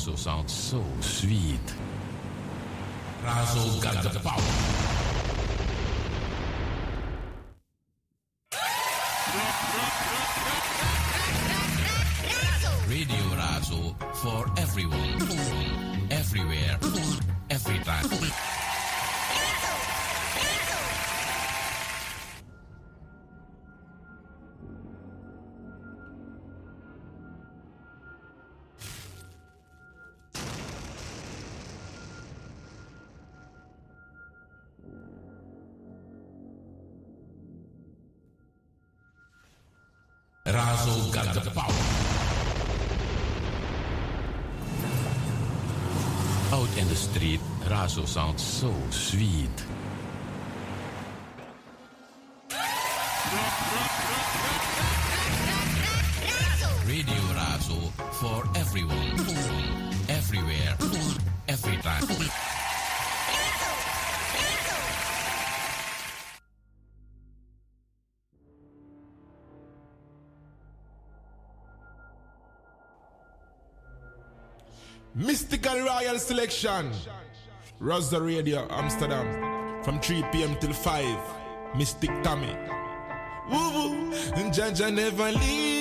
Razzle sounds so sweet. Razzle got the power. for everyone. Picasso sounds so sweet. Radio Razo for everyone, everywhere, every time. Mystical Royal Selection. Rasta Radio Amsterdam from 3 p.m. till 5. Mystic Tommy. Woo woo, Jaja never leave.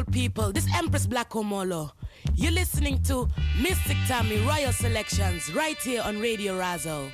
People. This Empress Black Omolo. You're listening to Mystic Tammy Royal Selections right here on Radio Razo.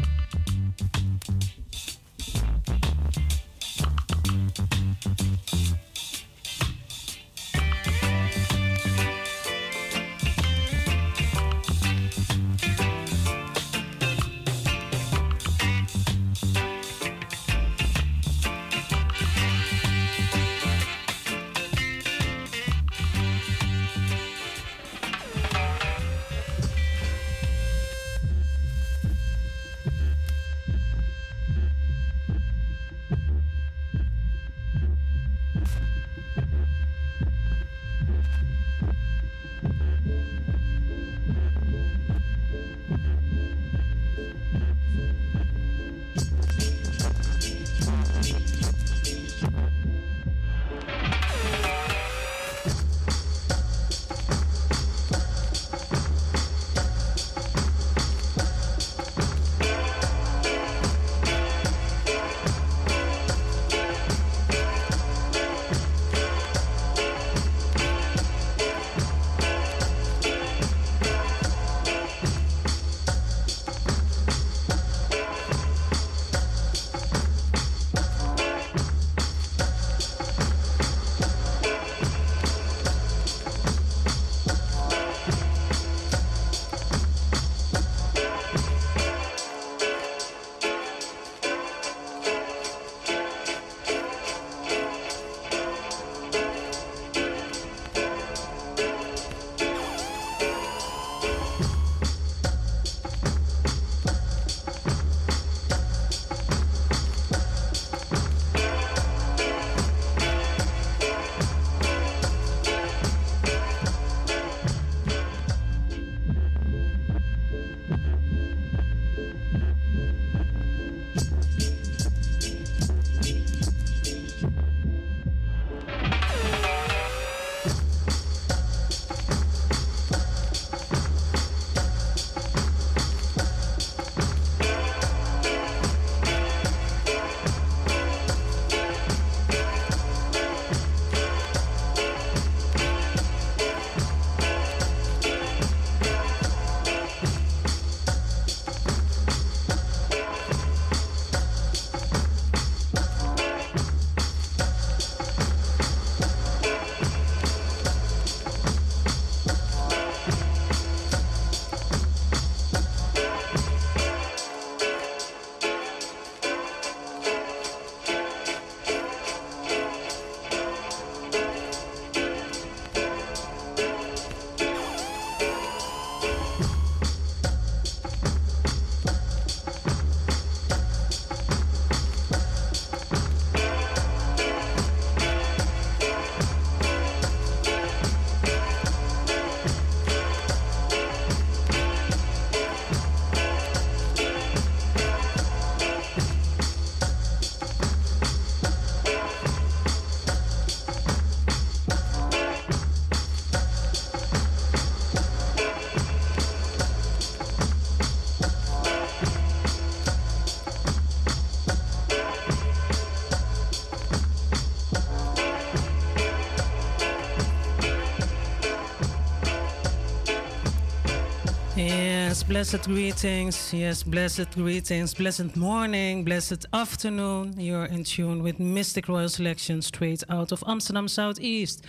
Yes, blessed greetings. Yes, blessed greetings. Blessed morning, blessed afternoon. You're in tune with Mystic Royal Selection straight out of Amsterdam Southeast.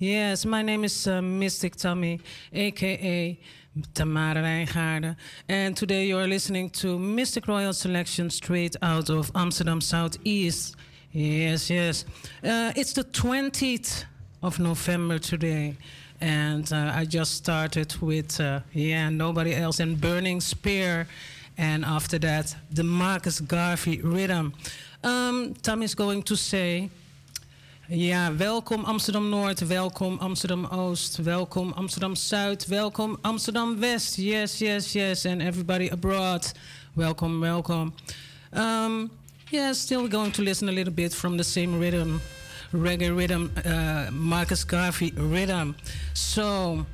Yes, my name is uh, Mystic Tommy, aka Tamara Rijngaarden. And today you are listening to Mystic Royal Selection straight out of Amsterdam Southeast. Yes, yes. Uh, it's the 20th of November today and uh, I just started with uh, yeah nobody else and Burning Spear, and after that the Marcus Garvey rhythm. Um, Tom is going to say. Ja, welkom Amsterdam Noord, welkom Amsterdam Oost, welkom Amsterdam Zuid, welkom Amsterdam West. Yes, yes, yes, and everybody abroad. Welcome, welcome. Um, yeah, still going to listen a little bit from the same rhythm reggae rhythm, uh, Marcus Garvey rhythm. So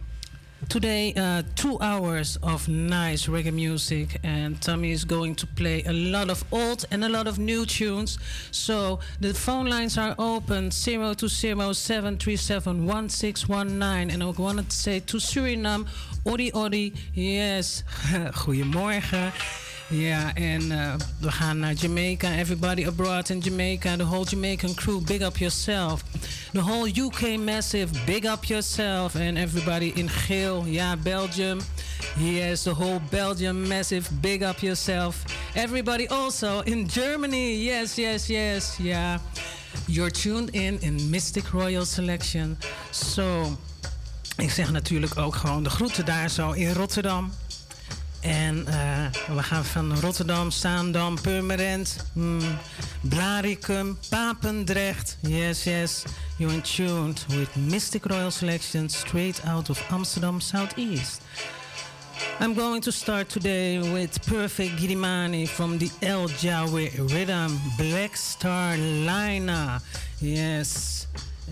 today, uh, two hours of nice reggae music, and Tommy is going to play a lot of old and a lot of new tunes. So the phone lines are open 0207371619. And I wanted to say to Suriname, Odi Odi, yes, goedemorgen. Ja, en uh, we gaan naar Jamaica. Everybody abroad in Jamaica. The whole Jamaican crew, big up yourself. The whole UK massive, big up yourself. And everybody in geel, ja, Belgium. Yes, the whole Belgium massive, big up yourself. Everybody also in Germany. Yes, yes, yes. Yeah. You're tuned in in Mystic Royal Selection. So, ik zeg natuurlijk ook gewoon de groeten daar zo in Rotterdam. En uh, we gaan van Rotterdam, Zaandam, Purmerend, mm, Blaricum, Papendrecht. Yes, yes. You're in tuned with Mystic Royal Selection straight out of Amsterdam Southeast. I'm going to start today with Perfect Giddimani from the El Jawe Rhythm Black Star Liner. Yes.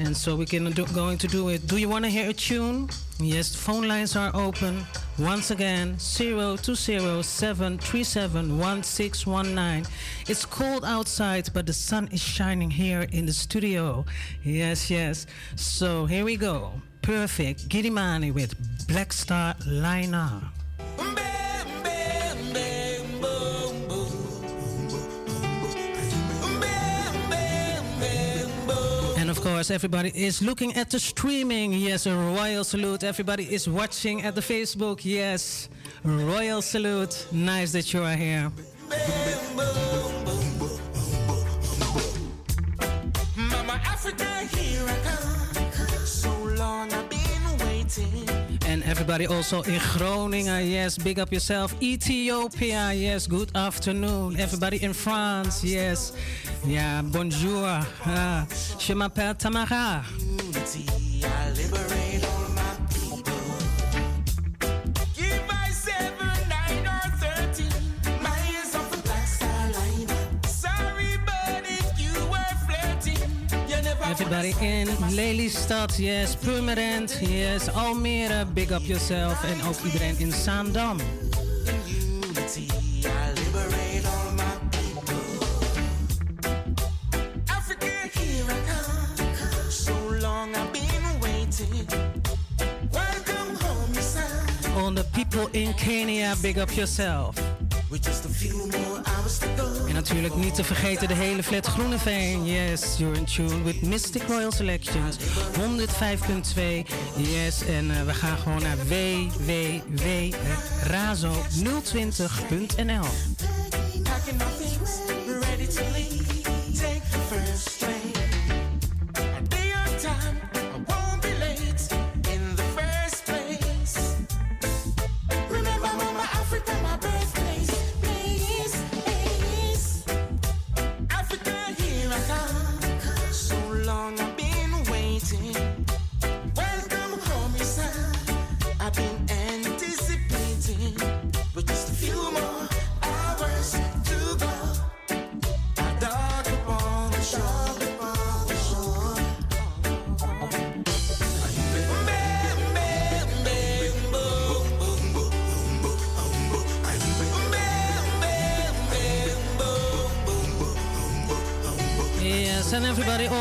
And so we can do, going to do it. Do you want to hear a tune? Yes, phone lines are open. Once again, 0207371619. It's cold outside, but the sun is shining here in the studio. Yes, yes. So here we go. Perfect. Giddimani with Black Star Liner. Of course, everybody is looking at the streaming. Yes, a royal salute. Everybody is watching at the Facebook. Yes, royal salute. Nice that you are here. Mama everybody also in Groningen, yes, big up yourself. Ethiopia, yes, good afternoon. Everybody in France, yes. Yeah, bonjour. Ah, je m'appelle Tamara. Everybody in Lelystad, yes, Purmerend, yes, Almere, big up yourself. En ook iedereen in Zaandam. On the people in Kenya, big up yourself. En natuurlijk niet te vergeten de hele flat Groeneveen. Yes, you're in tune with Mystic Royal Selections. 105.2. Yes, en uh, we gaan gewoon naar www.razo020.nl.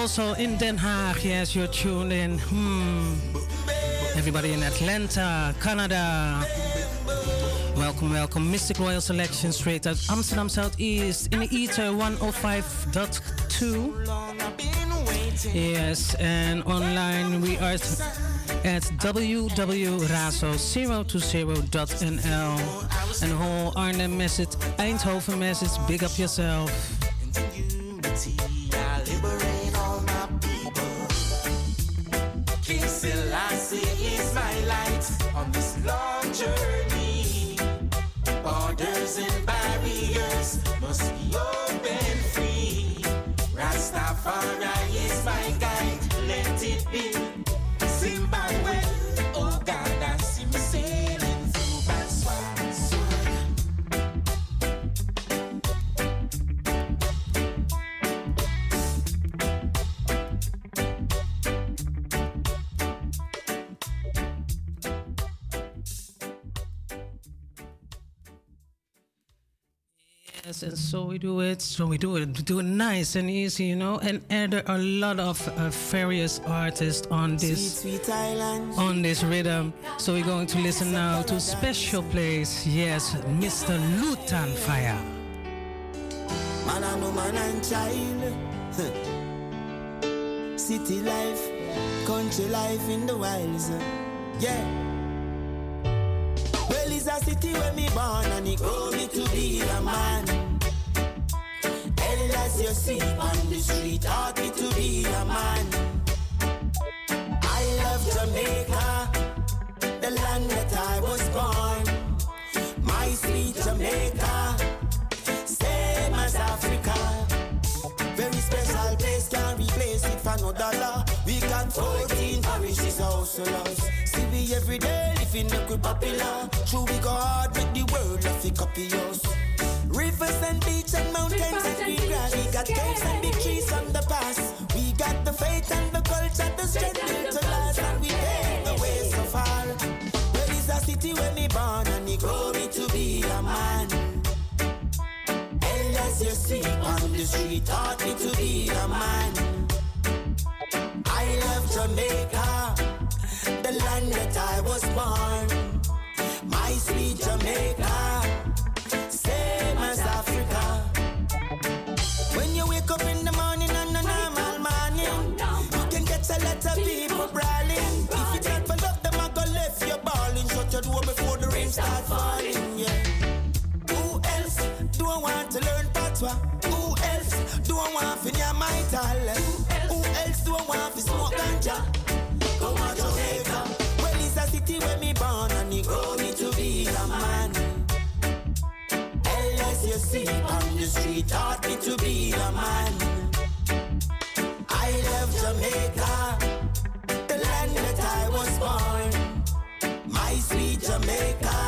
also in Den Haag. Yes, you're tuned in. Hmm. Everybody in Atlanta, Canada. welcome, welcome. Mystic Royal Selection straight out Amsterdam Southeast in the Ether 105.2. Yes, and online we are at www.razo020.nl and whole Arnhem message, Eindhoven message, big up yourself. It. So we do it. We do it nice and easy, you know. And, and there are a lot of uh, various artists on this sweet, sweet on this rhythm. So we're going to listen now to special place. Yes, Mr. Lutan Fyah. Man and man and child. City life, country life in the wilds. Yeah. Well, it's a city where me born and it grow me to be a man as you see on the street, me to be a man. I love Jamaica, the land that I was born. My sweet Jamaica, same as Africa. Very special place, can't replace it for no dollar. We got 14 parishes, lost. See we every day living look we popular. True, we go hard, the world to copy us. Rivers and beach and mountains and green grass. We got caves and big trees from the past. We got the faith and the culture, the strength built to last, and we paved the way so far. Well, it's a city where me born and me to be a man. And as you see on the street, taught me to be a man. I love Jamaica, the land that I was born. My sweet Jamaica. My? Who else do I want to smoke ganja? Go on Jamaica. Well, it's a city where me born and it grow me to be a man. LSUC on the street taught me to be a man. I love Jamaica. The land that I was born. My sweet Jamaica,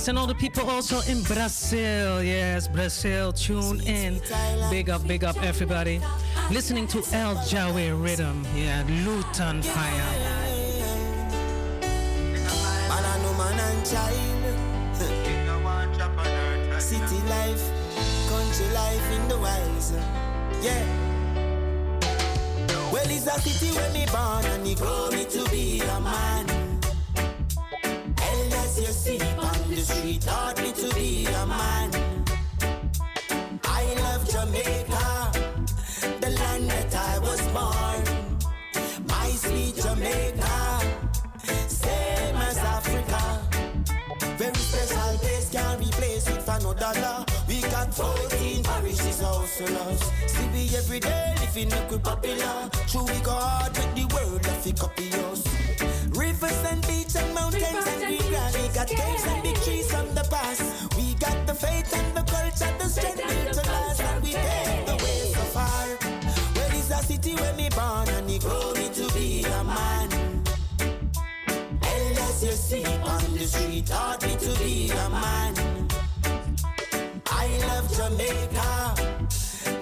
Yes, and all the people also in Brazil. Yes, Brazil, tune in. Big up, big up, everybody. Listening to El Jawe rhythm. Yeah, Lutan Fyah. City life, country life in the wilds. Yeah. Well, it's a city where me born and it grow me to be a man. And as you see street, taught me to be a man. I love Jamaica, the land that I was born. My sweet Jamaica, same as Africa. Very special place, can't replace it for no dollar. We got 14 parishes also lost. See we every day living like we popular. True we go hard with the world of the copy us. Rivers and beach and mountains and green grass. We got caves and big trees from the past. We got the faith and the culture, the strength built to last, and we paved the way so far. Well, it's a city where me born and it grow me to be a man. And as you see on the street, taught me to be a man. I love Jamaica,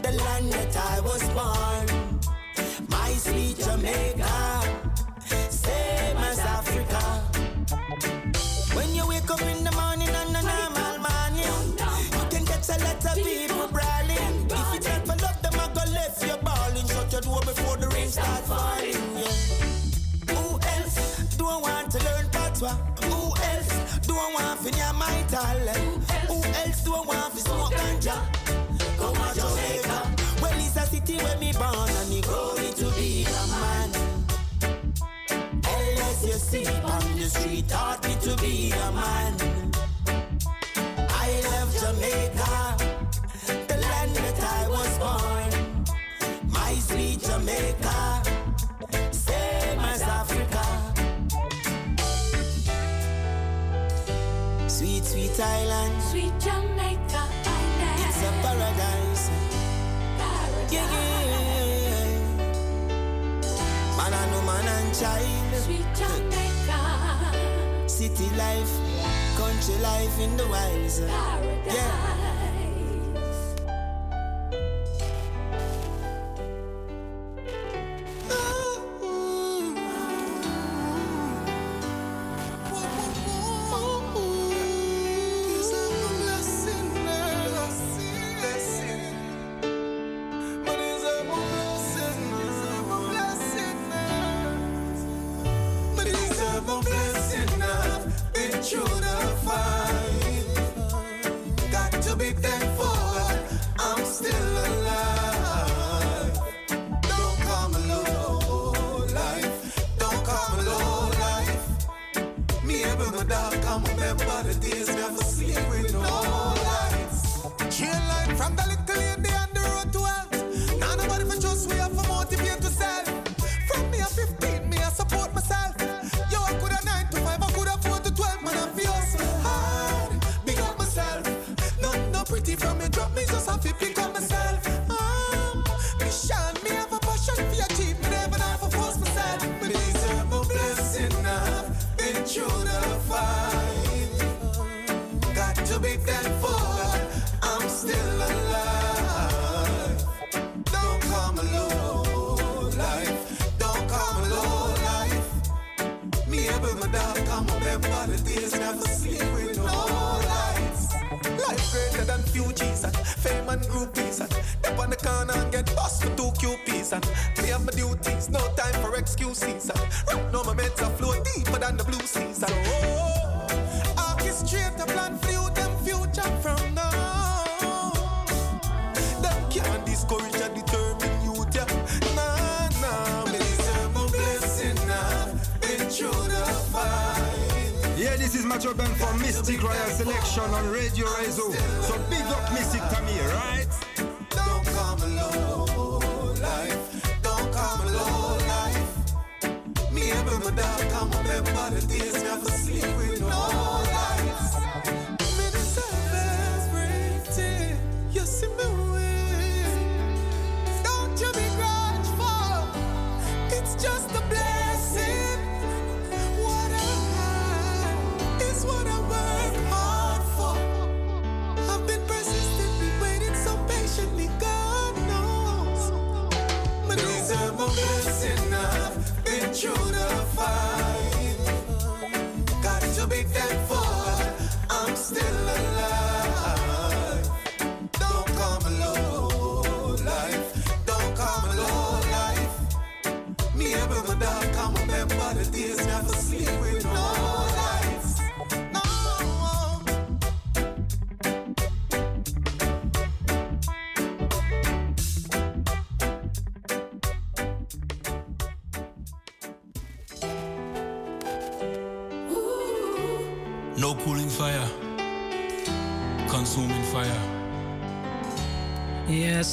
the land that I was born. My sweet Jamaica, when you wake up in the morning on a normal morning, you can get a lot of people brawling. If you take my love, them I go left you balling. Shut your door before the rain starts falling. Yeah. Who else do I want to learn patois? Who else do I want to near my talent? Who else do I want to smoke ganja? Come on, Jamaica. Well, it's a city where me born and me grow into be see on the street, taught me to be a man. I love Jamaica, the land that I was born. My sweet Jamaica, same as Africa. Sweet, sweet island. And child. Sweet Jamaica. City life, country life in the wilds. Paradise. Yeah.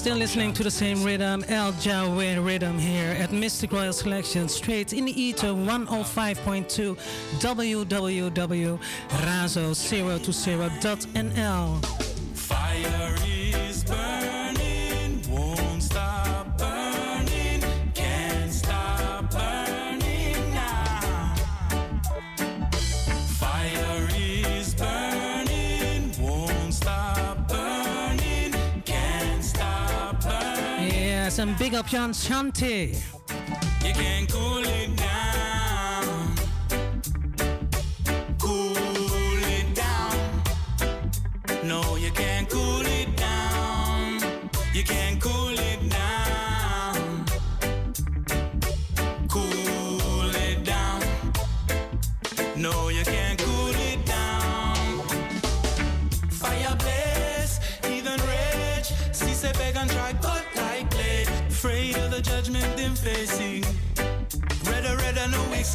still listening to the same rhythm, El Jawe rhythm here at Mystic Royal Selection, straight in the ether 105.2 www.razo020.nl. 편 샨티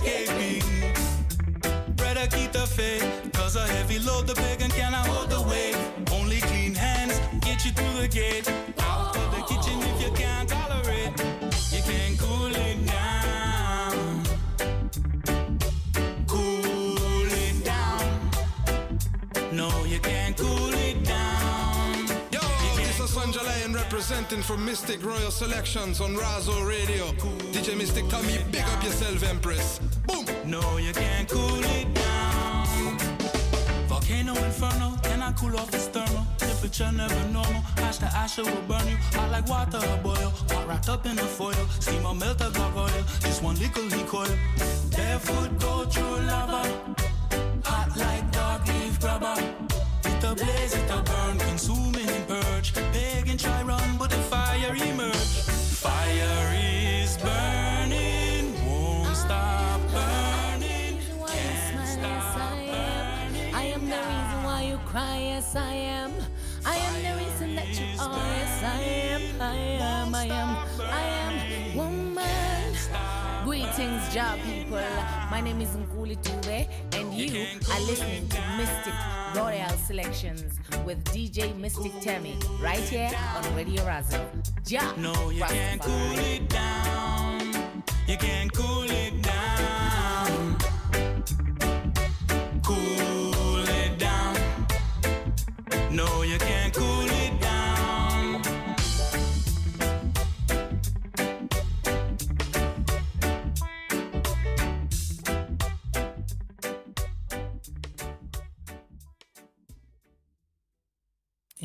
escaping. Brother, keep the faith. Cause a heavy load the pagan cannot hold the weight. Only clean hands get you through the gate. Lion representing from Mistic Royal Selections on Razo Radio. DJ Mystic Tommy, big up yourself, Empress. Boom! No, you can't cool it down. Volcano inferno, can I cool off this thermal? Temperature never normal. Ash to ash it will burn you. Hot like water a boil. Hot wrapped up in a foil. Steam a melt a gargoyle. Just one lick of coil. Barefoot go through lava. Hot like dark leaf grabber. It a blaze, Job people. My name is Nkuli Tube, and you are listening to Mistic Royal Selections with DJ Mystic Temi right here on Radio Razo. Ja, No, you can't cool it down. You can't cool it down.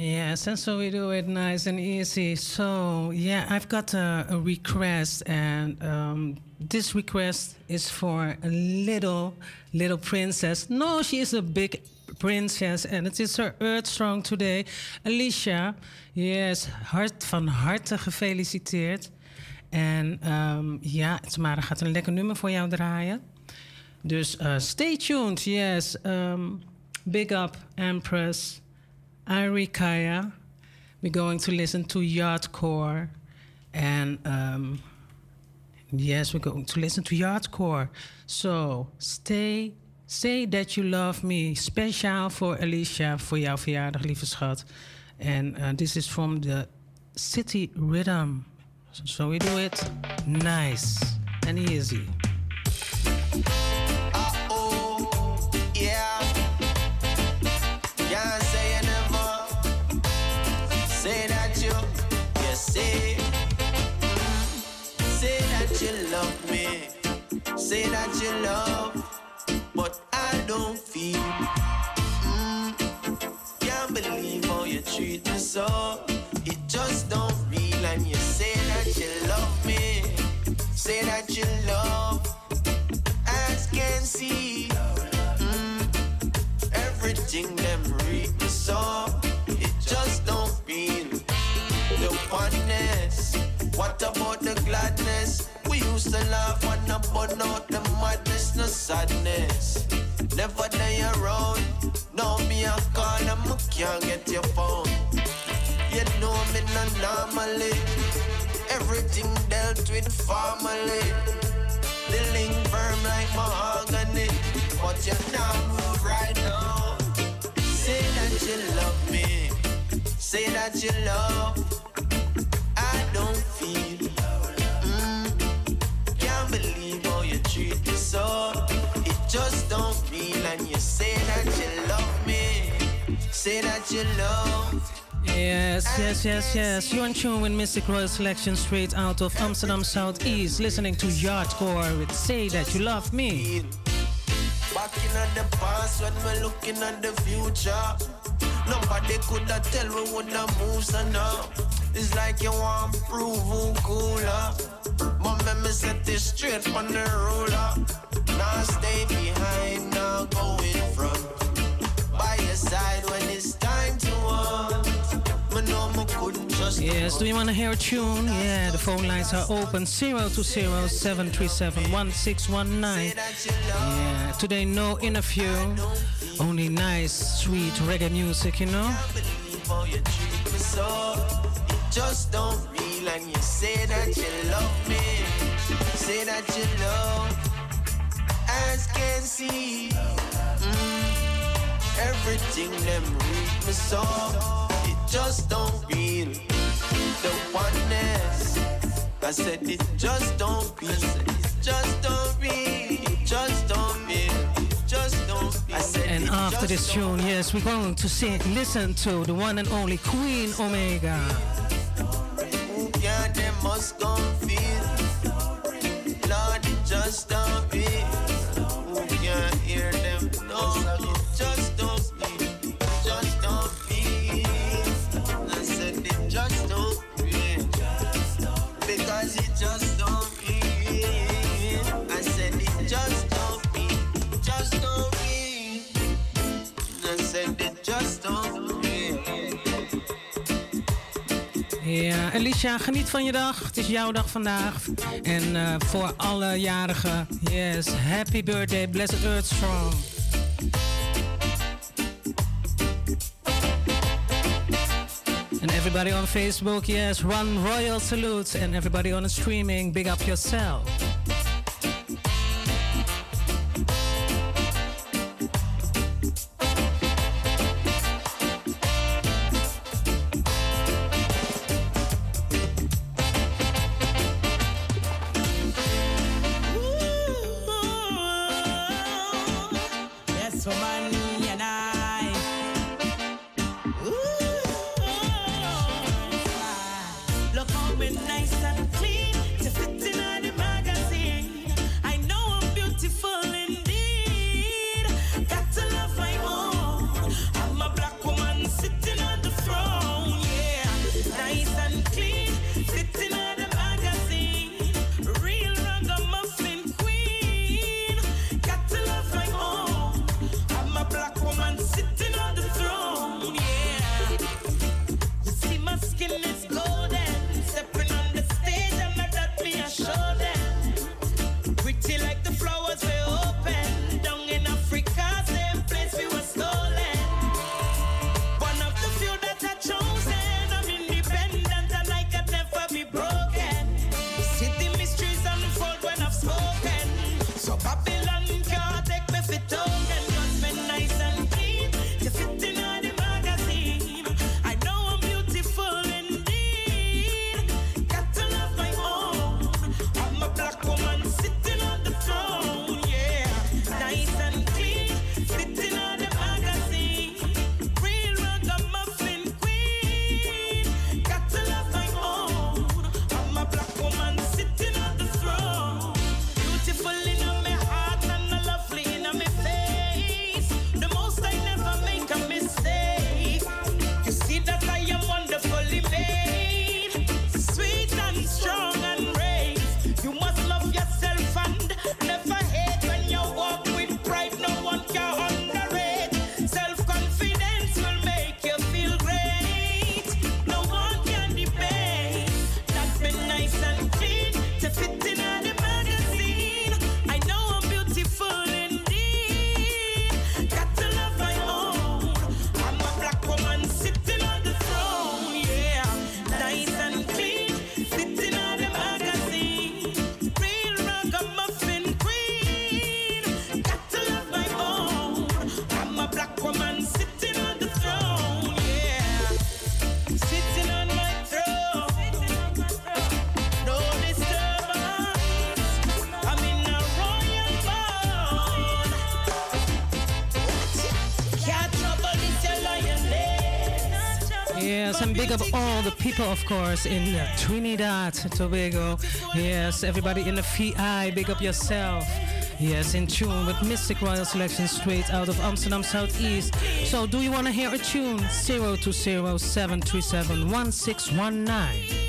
Yes, and so we do it nice and easy. So, yeah, I've got a, a request, and um, this request is for a little, little princess. No, she is a big princess, and it is her Earth Strong today. Alicia, yes, hart, van harte gefeliciteerd. En um, ja, Tamara gaat een lekker nummer voor jou draaien. Dus uh, stay tuned, yes. Um, big up, Empress. Arikaya. We're going to listen to Yaadcore. And um, yes, we're going to listen to Yaadcore. So stay, say that you love me. Speciaal voor Alicia, voor jouw verjaardag, lieve schat. And uh, this is from the City Rhythm. So we do it nice and easy. So. It just don't real, and you say that you love me, say that you love. As can see, mm, everything them read me so. It just don't feel the oneness. What about the gladness? We used to laugh when I burn out the madness, no sadness. Never day me. Everything dealt with formally. The link firm like mahogany. But you not move right now. Say that you love me. Say that you love. I don't feel. Mm, can't believe how you treat me so. It just don't feel. And you say that you love me. Say that you love. Yes, yes, yes, yes. You're in tune with Mistic Royal Selection straight out of Amsterdam Southeast, listening to Yaadcore with Say That You Love Me. Back in the past when we're looking at the future. Nobody could have tell we would have moved so now. It's like you want to prove who cooler. But let me set this straight on the ruler. Now stay behind, now go in front. By your side when it's Yes, do you want to hear a tune? Yeah, the phone lines are open 020-737-1619. Yeah, today no interview, only nice, sweet reggae music, you know? Just don't reel and you say that you love me, say that you love, as can see, mm. everything them read me so just don't feel the oneness. I said it just don't feel. Just don't feel. Just don't feel. Just don't feel. And after this tune, yes, we're going to sing, listen to the one and only Queen Omega. Yeah, they must come feel. Lord, just don't Ja, Alicia, geniet van je dag. Het is jouw dag vandaag. En eh, voor alle jarigen, yes, happy birthday, bless earth strong. And everybody on Facebook, yes, one royal salute. And everybody on streaming, big up yourself. people, of course, in Trinidad, Tobago. Yes, everybody in the VI, big up yourself. Yes, in tune with Mistic Royal Selection straight out of Amsterdam Southeast. So, do you want to hear a tune? 0207371619.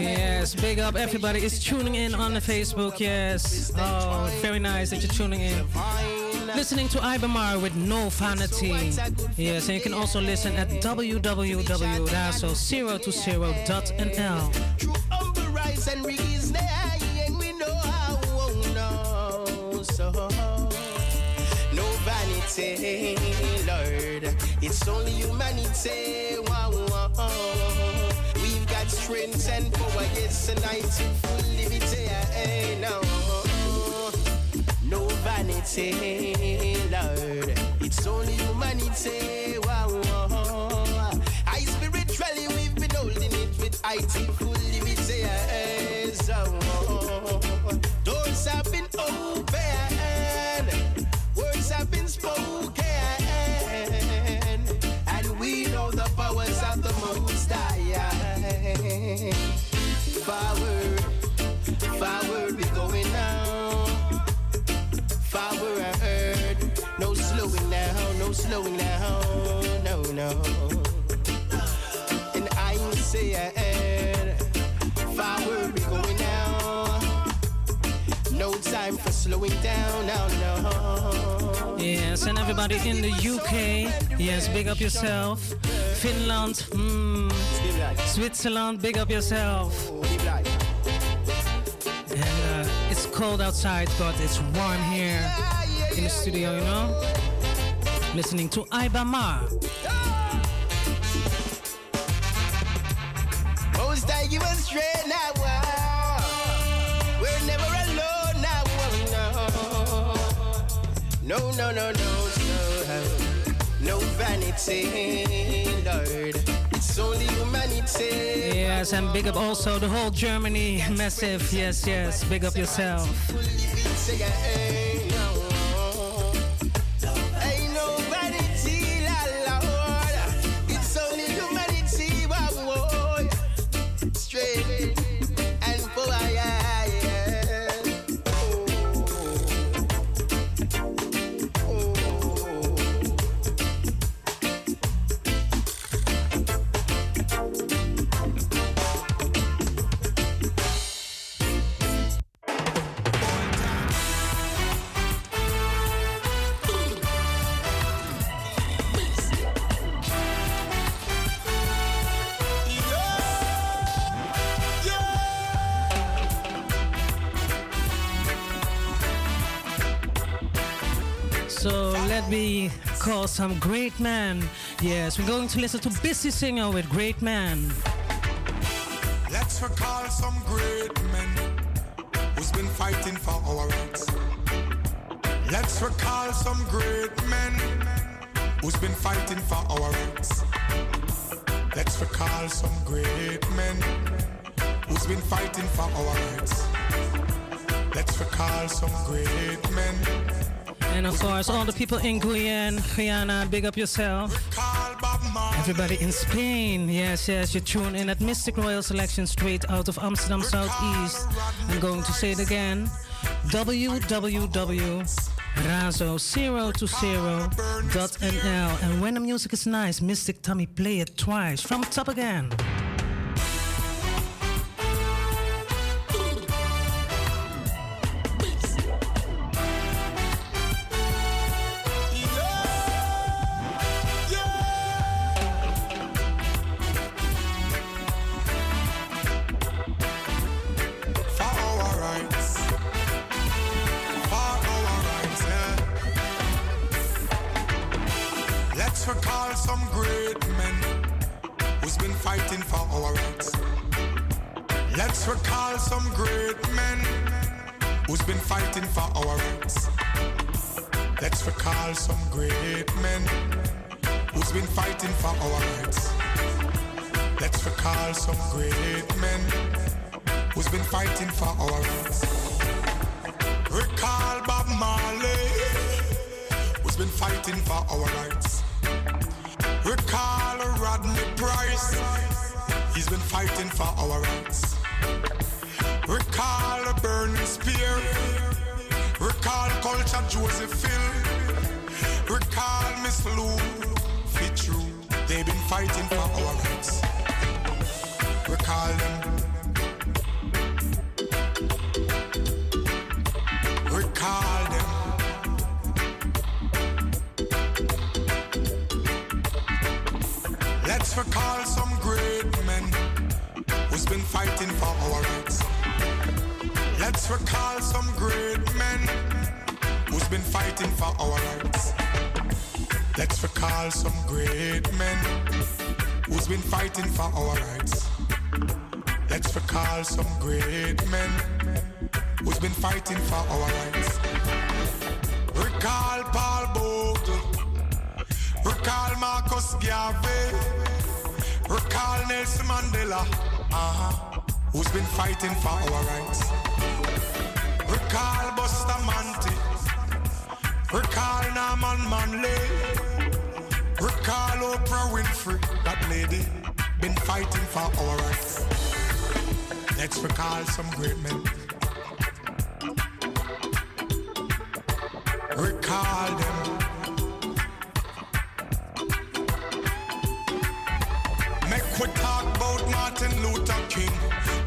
Yes, big up everybody is tuning in on the Facebook. Yes. Oh, very nice that you're tuning in. Listening to Iba Mahr with no vanity. Yes, and you can also listen at www.razo020.nl. Through humble rise and release and we know how no so no vanity Lord it's only humanity power yes and I full liberty eh, no no vanity Lord. It's only humanity wow. I spiritually we've been holding it with IT full liberty eh, so. Doors have been open Yes, and everybody in the UK. Yes, big up yourself. Finland, mm, Switzerland, big up yourself. And uh, it's cold outside, but it's warm here in the studio, you know? Listening to Iba Mahr. Most I give No, no, no, no, no, no, no vanity, Lord. It's only humanity. Yes, and big up also the whole Germany massive. Yes, yes, big up yourself. Some great men. Yes, we're going to listen to Busy Singer with Great Man. Let's recall some great men who's been fighting for our rights. Let's recall some great men who's been fighting for our rights. Let's recall some great men who's been fighting for our rights. Let's recall some great men. And of course, all the people in Guyana, Guyana, big up yourself. Everybody in Spain, yes, yes, you tune in at Mistic Royal Selection straight out of Amsterdam Southeast. I'm going to say it again www.razo020.nl. And when the music is nice, Mystic Tommy play it twice from top again. Let's recall some great men who's been fighting for our rights. Let's recall some great men who's been fighting for our rights. Let's recall some great men who's been fighting for our rights. Recall Bob Marley, who's been fighting for our rights. Recall Rodney Price. He's been fighting for our rights. Recall Burning Spear. Recall Culture Joseph Hill. Recall Miss Lou. Fit true. They've been fighting for our rights. Recall them. Fighting for our rights. Let's recall some great men who's been fighting for our rights. Let's recall some great men who's been fighting for our rights. Let's recall some great men who's been fighting for our rights. Recall Paul Bogle. Recall Marcus Garvey. Recall Nelson Mandela. Uh-huh. Who's been fighting for our rights. Recall Bustamante. Recall Norman Manley. Recall Oprah Winfrey. That lady been fighting for our rights. Let's recall some great men. Recall them.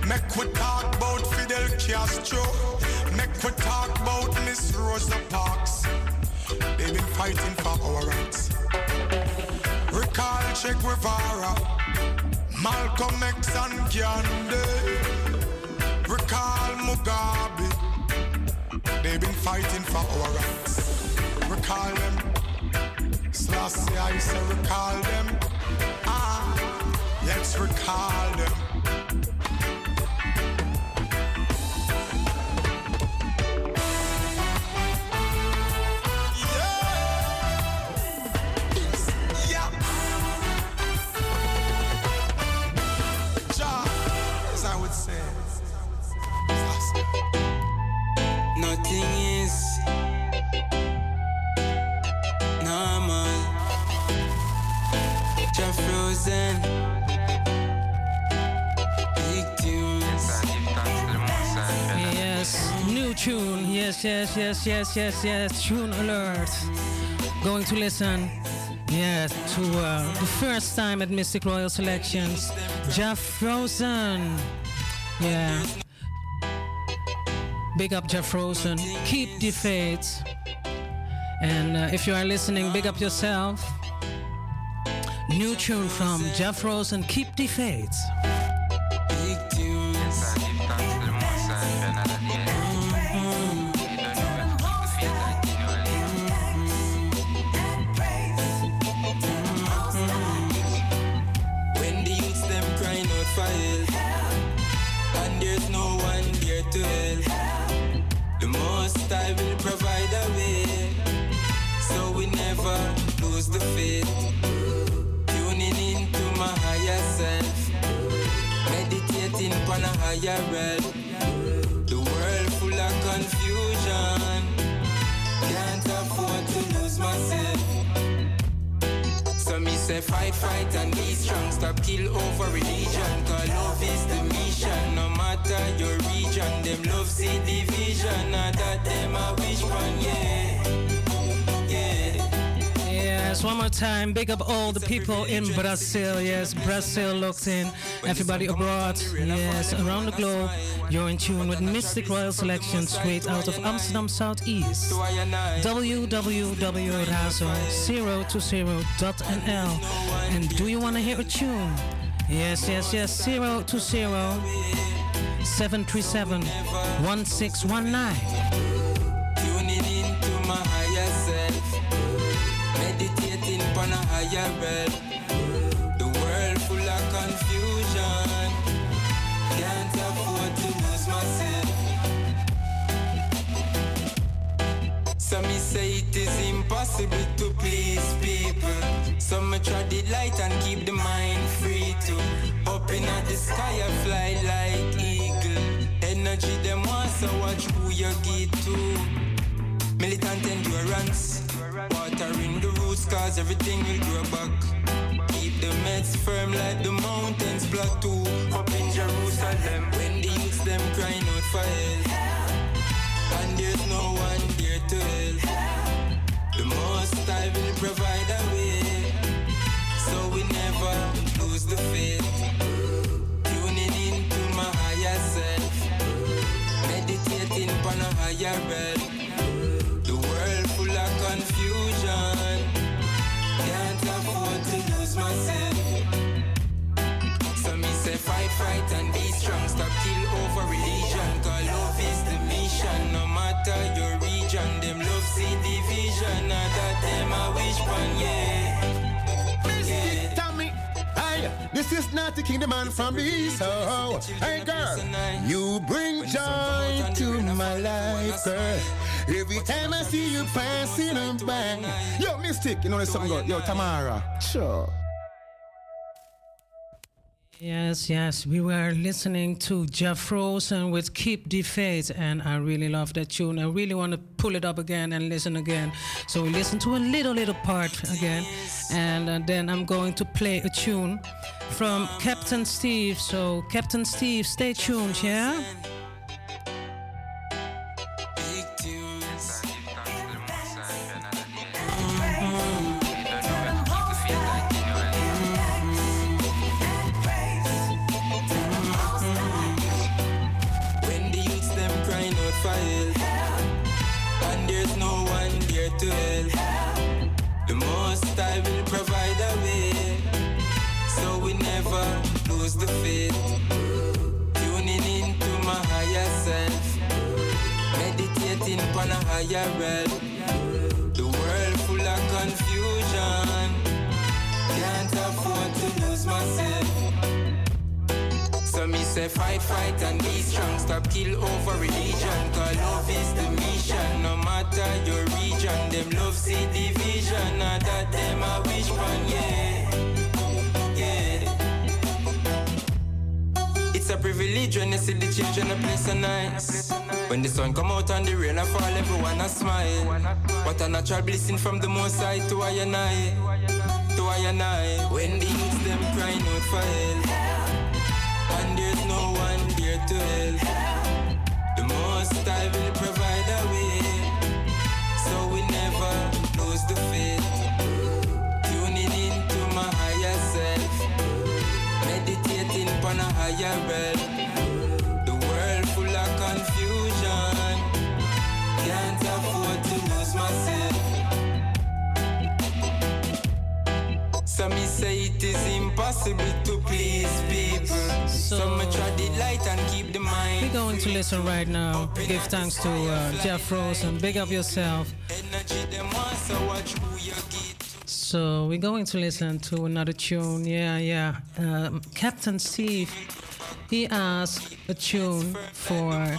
Make we talk about Fidel Castro. Make we talk about Miss Rosa Parks. They've been fighting for our rights. Recall Che Guevara, Malcolm X and Gandhi. Recall Mugabe. They've been fighting for our rights. Recall them. Selassie, I say recall them. Ah, let's recall them. Yes, yes, yes, yes, yes, yes. Tune alert. Going to listen. Yeah, to uh, the first time at Mistic Royal Selections. Jeff Frozen. Yeah. Big up Jeff Frozen. Keep the faith. And uh, if you are listening, big up yourself. New tune from Jeff Rosen, Keep the Faith. There's no one there to help, the most I will provide a way, so we never lose the faith. Tuning into my higher self, meditating upon a higher realm. The world full of confusion, can't afford to lose myself. So me say fight, fight and be strong. Stop kill over religion. Cause love is the mission. No matter your region, them love see division. Not that them a wish one. Yeah. Yes, one more time. Big up all the people in Brazil. Yes, Brazil locked in. Everybody abroad. Yes, around the globe. You're in tune with Mistic Royal Selection straight out of Amsterdam Southeast. www.razo020.nl And do you want to hear a tune? Yes, yes, yes. 020 737 1619. Higher realm. The world full of confusion. Can't afford to lose myself. Some me say it is impossible to please people. Some me try the light and keep the mind free to up in the sky I fly like eagle. Energy them want so watch who you get to. Militant endurance, watering the cause everything will grow back. Keep the Mets firm like the mountains plateau. Up in Jerusalem, when the youths them crying out for help, and there's no one there to help. The Most I will provide a way, so we never lose the faith. Tuning into my higher self, meditating on a higher realm. Fight, fight and be strong. Stop kill over religion. Cause love is the mission. No matter your region, them love see division. Not that them a wish one, yeah. Mystic Tommy. Hey, this is not the kingdom man from the east. Oh, hey girl, you bring joy to my life, girl. Every time I see you passing on by. Yo, Mystic, you know there's something good. Yo, Tamara. Sure. Yes, yes. We were listening to Jeff Rosen with Keep the Faith, and I really love that tune. I really want to pull it up again and listen again. So we listen to a little, little part again, and uh, then I'm going to play a tune from Captain Steve. So, Captain Steve, stay tuned, yeah? A. The world full of confusion, can't afford to lose myself. So me say fight, fight and be strong. Stop kill over religion. Cause love is the mission. No matter your region, them love see division. Not that them a wish one. Yeah. Privilege you see the children a play so nice. When the sun come out and the rain a fall, everyone a smile. What a natural blessing from the most high to I and I. To I and I. When the youths them crying out for help. And there's no one there to help. The most I will provide a way. So we never lose the faith. Tuning into my higher self. Meditating upon a higher realm. It is impossible to please people. So, me try the light and keep the mind. We're going to listen right now. Give thanks to uh, Jeff Rosen. Big up yourself. Energy them want, so watch who you get. So we're going to listen to another tune. Yeah, yeah. Um, Captain Steve, he asked a tune for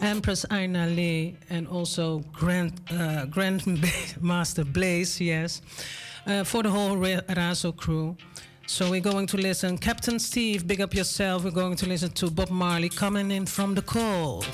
Empress Aina Lee and also Grand uh, Grand Master Blaze. Yes, uh, for the whole Ra- Razo crew. So we're going to listen. Captain Steve, big up yourself. We're going to listen to Bob Marley coming in from the cold.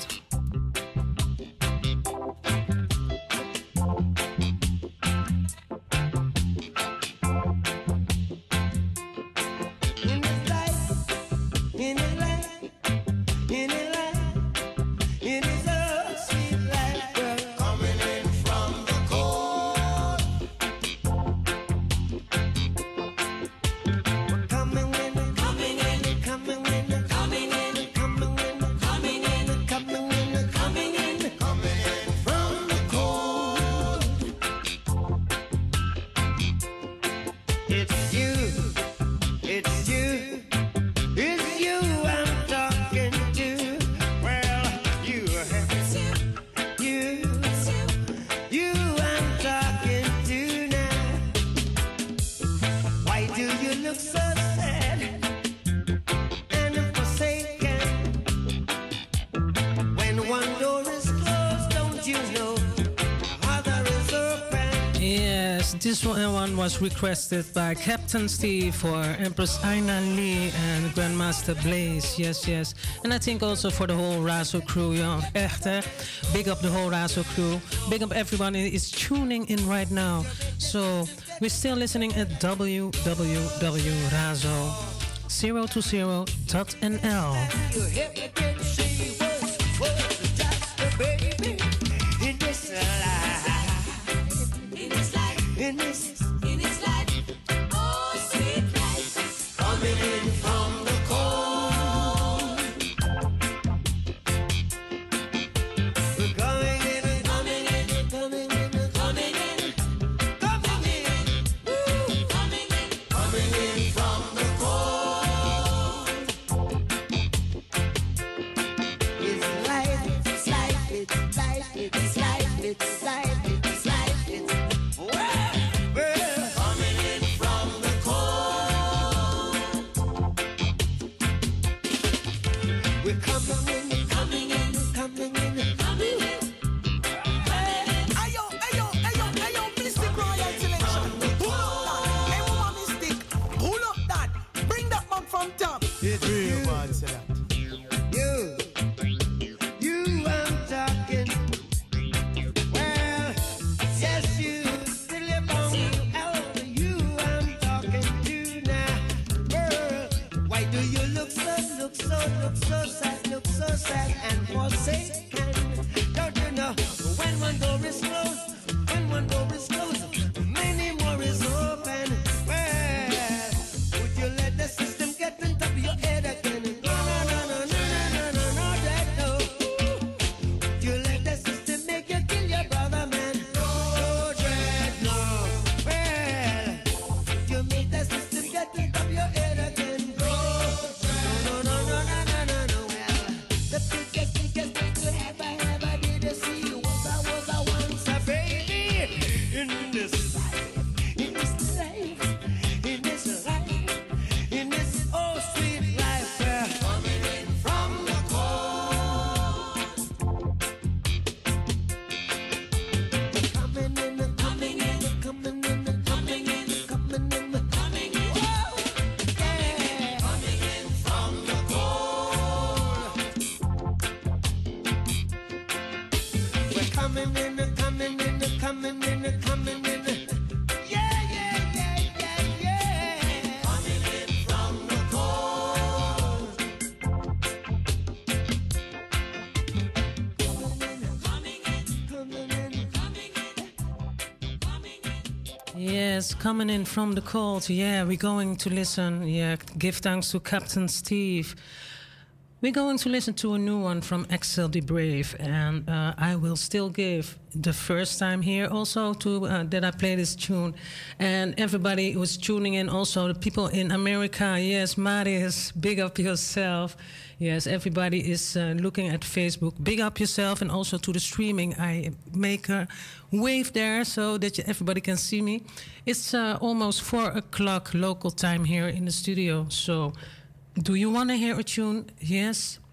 Requested by Captain Steve for Empress Aina Lee and Grandmaster Blaze. Yes, yes. And I think also for the whole Razo crew, yeah. Echt, hè? Big up the whole Razo crew. Big up everyone who is tuning in right now. So we're still listening at www.razo020.nl. coming in from the cold. Yeah, we're going to listen. Yeah, give thanks to Captain Steve. We're going to listen to a new one from Axel the Brave, and uh, I will still give the first time here also to uh, that I play this tune, and everybody was tuning in. Also, the people in America. Yes, Marius, big up yourself. Yes, everybody is uh, looking at Facebook. Big up yourself, and also to the streaming. I make a wave there so that you, everybody can see me. It's uh, almost four o'clock local time here in the studio, so. Do you want to hear a tune? Yes,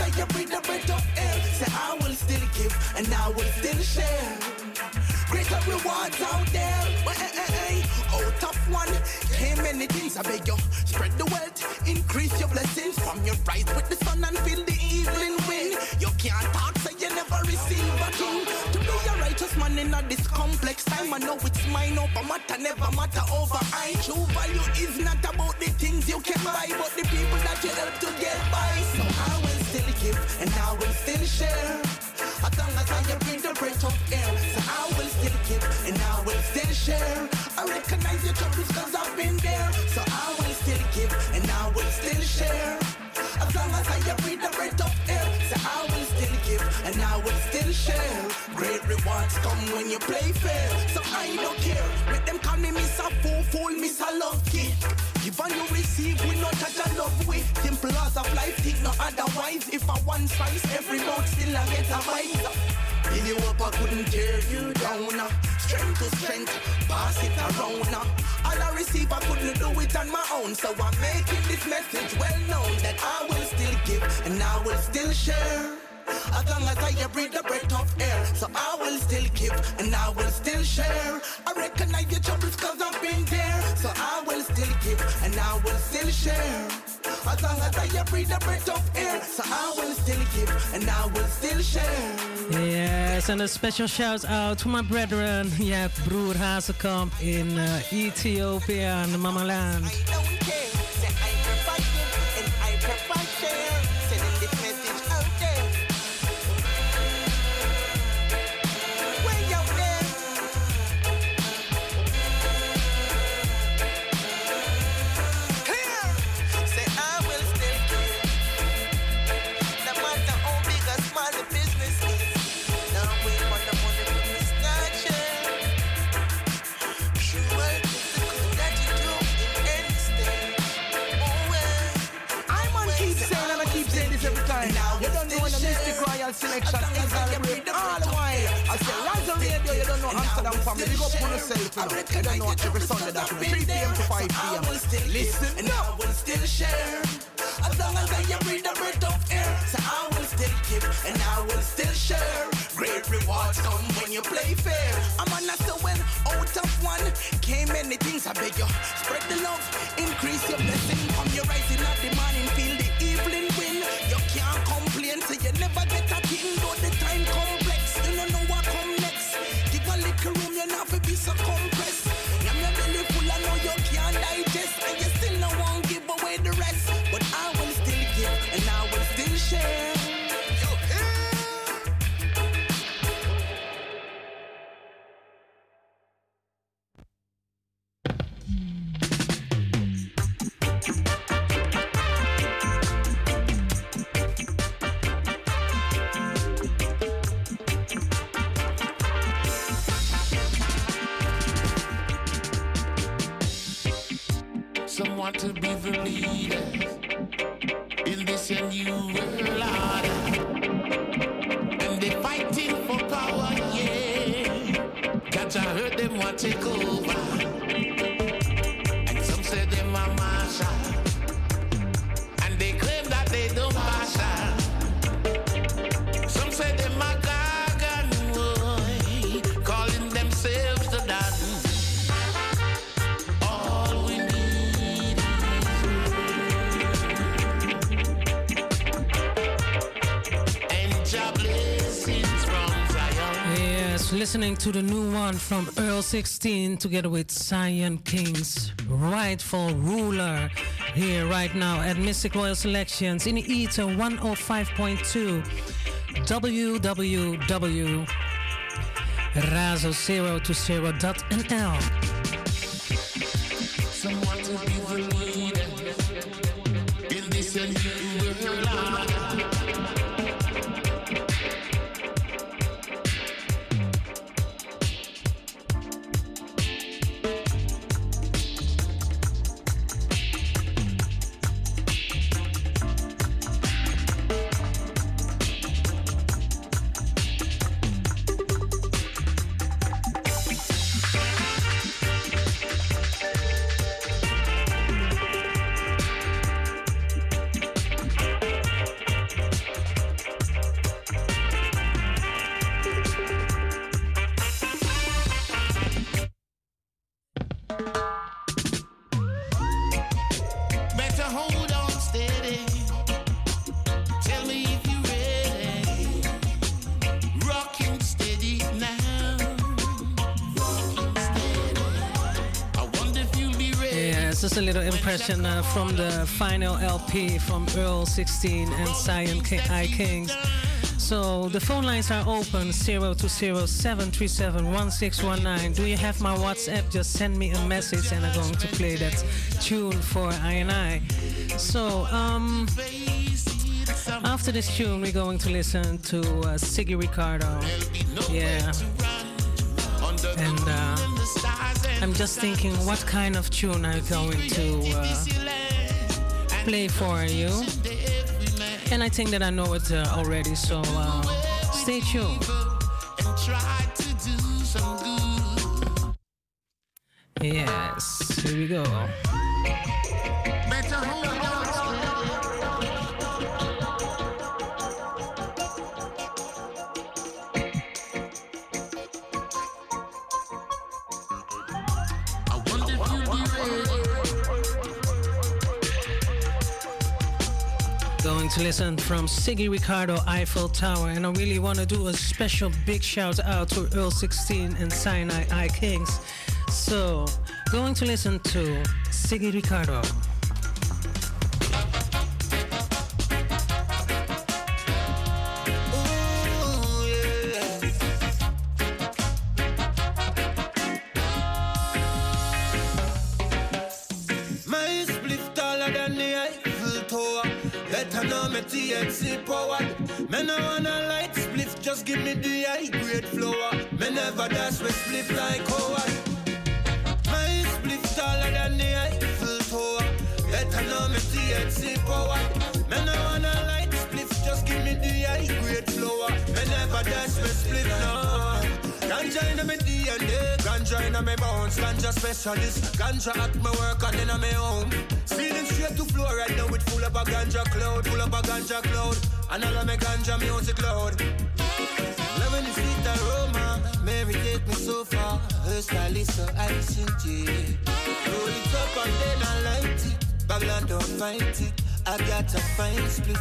As I breathe the breath of air, say I will still give and I will still share. Greater rewards out there. Oh, tough one. Came many things. I beg you, spread the wealth, increase your blessings. From your rise with the sun and feel the evening wind. You can't talk, so you never receive a thing. To be a righteous man in a this complex time, I know it's mine. over matter never matter over. I true value is not about the things you can buy, but the people that you help to get by. So I will still give and I will still share. As long as I bring the breath of air, so I will still give and I will still share. I recognize your troubles cause I've been there, so I will still give and I will still share. As long as I breathe the breath of air, so I will still give and I will still share. Great rewards come when you play fair, so I don't care. Let them call me a Fool, Fool, a Love Kid. Give and you receive, we not touch a love with. Simple laws of life, think no otherwise. If I one slice, every mouth still I get a bite. Build you up, I couldn't tear you down. uh. Strength to strength, pass it around. uh. All I receive, I couldn't do it on my own. So I'm making this message well known that I will still give and I will still share. As long as I breathe the breath of air, so I will still give and I will still share. I recognize your troubles cause I've been there, so I will still give and I will still share. As long as I breathe the breath of air, so I will still give and I will still share. Yes, and a special shout out to my brethren. Yeah, broer Hazekamp in uh, Ethiopia and Mama Land. Don't care, say I give and I prefer Royal Selection is celebrate all the while. I say Razo Radio, you don't know Amsterdam family. Big up on yourself, you know. You don't know every Sunday that from 3 p.m. to 5 p.m. Listen and I will still share. As long as I breathe the breath of air, so I will still give and I will still share. Great rewards come when you play fair. I'm on a so when out of one came many things. I beg you, spread the love, increase your blessing. Come you rising at the morning, feel not to To be the leaders in this new world. And they're fighting for power, yeah. Can't I heard them want to take over. And some say them are marshal. Listening to the new one from Earl 16 together with Zion Kings, rightful ruler, here right now at Mistic Royal Selections in oh the Ether 105.2 www. Razo020.nl Some want to impression uh, from the final LP from Earl 16 and Zion King, I Kings. So the phone lines are open 0207371619. Do you have my WhatsApp? Just send me a message and I'm going to play that tune for I and I. So um, after this tune, we're going to listen to uh, Siggy Ricardo. Yeah. I'm just thinking what kind of tune I'm going to uh, play for you. And I think that I know it uh, already, so uh, stay tuned. Yes, here we go. From Siggy Ricardo Eiffel Tower, and I really want to do a special big shout out to Earl 16 and Zion I Kings. So, going to listen to Siggy Ricardo. Give me the high grade flower. Me never dash with spliff like Howard. My spliff taller than the Eiffel Tower. Better know me THC powered. Me no wanna light spliff, just give me the high grade flower. Me never dash with spliff no. Ganja in me DNA, ganja in me bones, ganja specialist, ganja at my work and in my home. Ceiling straight to floor right now, it full up a ganja cloud, full up a ganja cloud, and all of me ganja music loud. Loving the sweet aroma, Mary take me so far. Her style is so icy, yeah. Roll it up and then I light it. Babylon don't fight it. I got a fine split.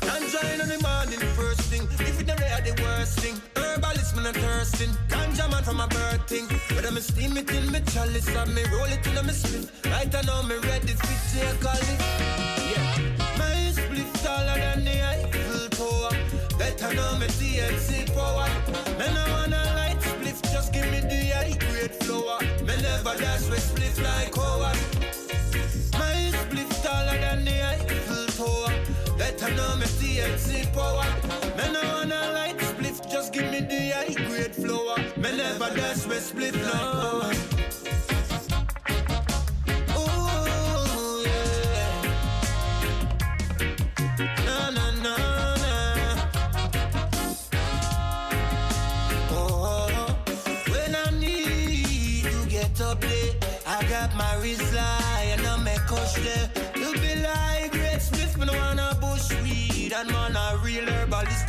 Ganja in the morning, first thing. If it never had the worst thing. Herbalist, man, I'm thirsting. Ganja man from my birthing. But I'm steam it in my chalice. And me roll it in my split. Right now, me ready to take a lift. Better know me THC power. Me no wanna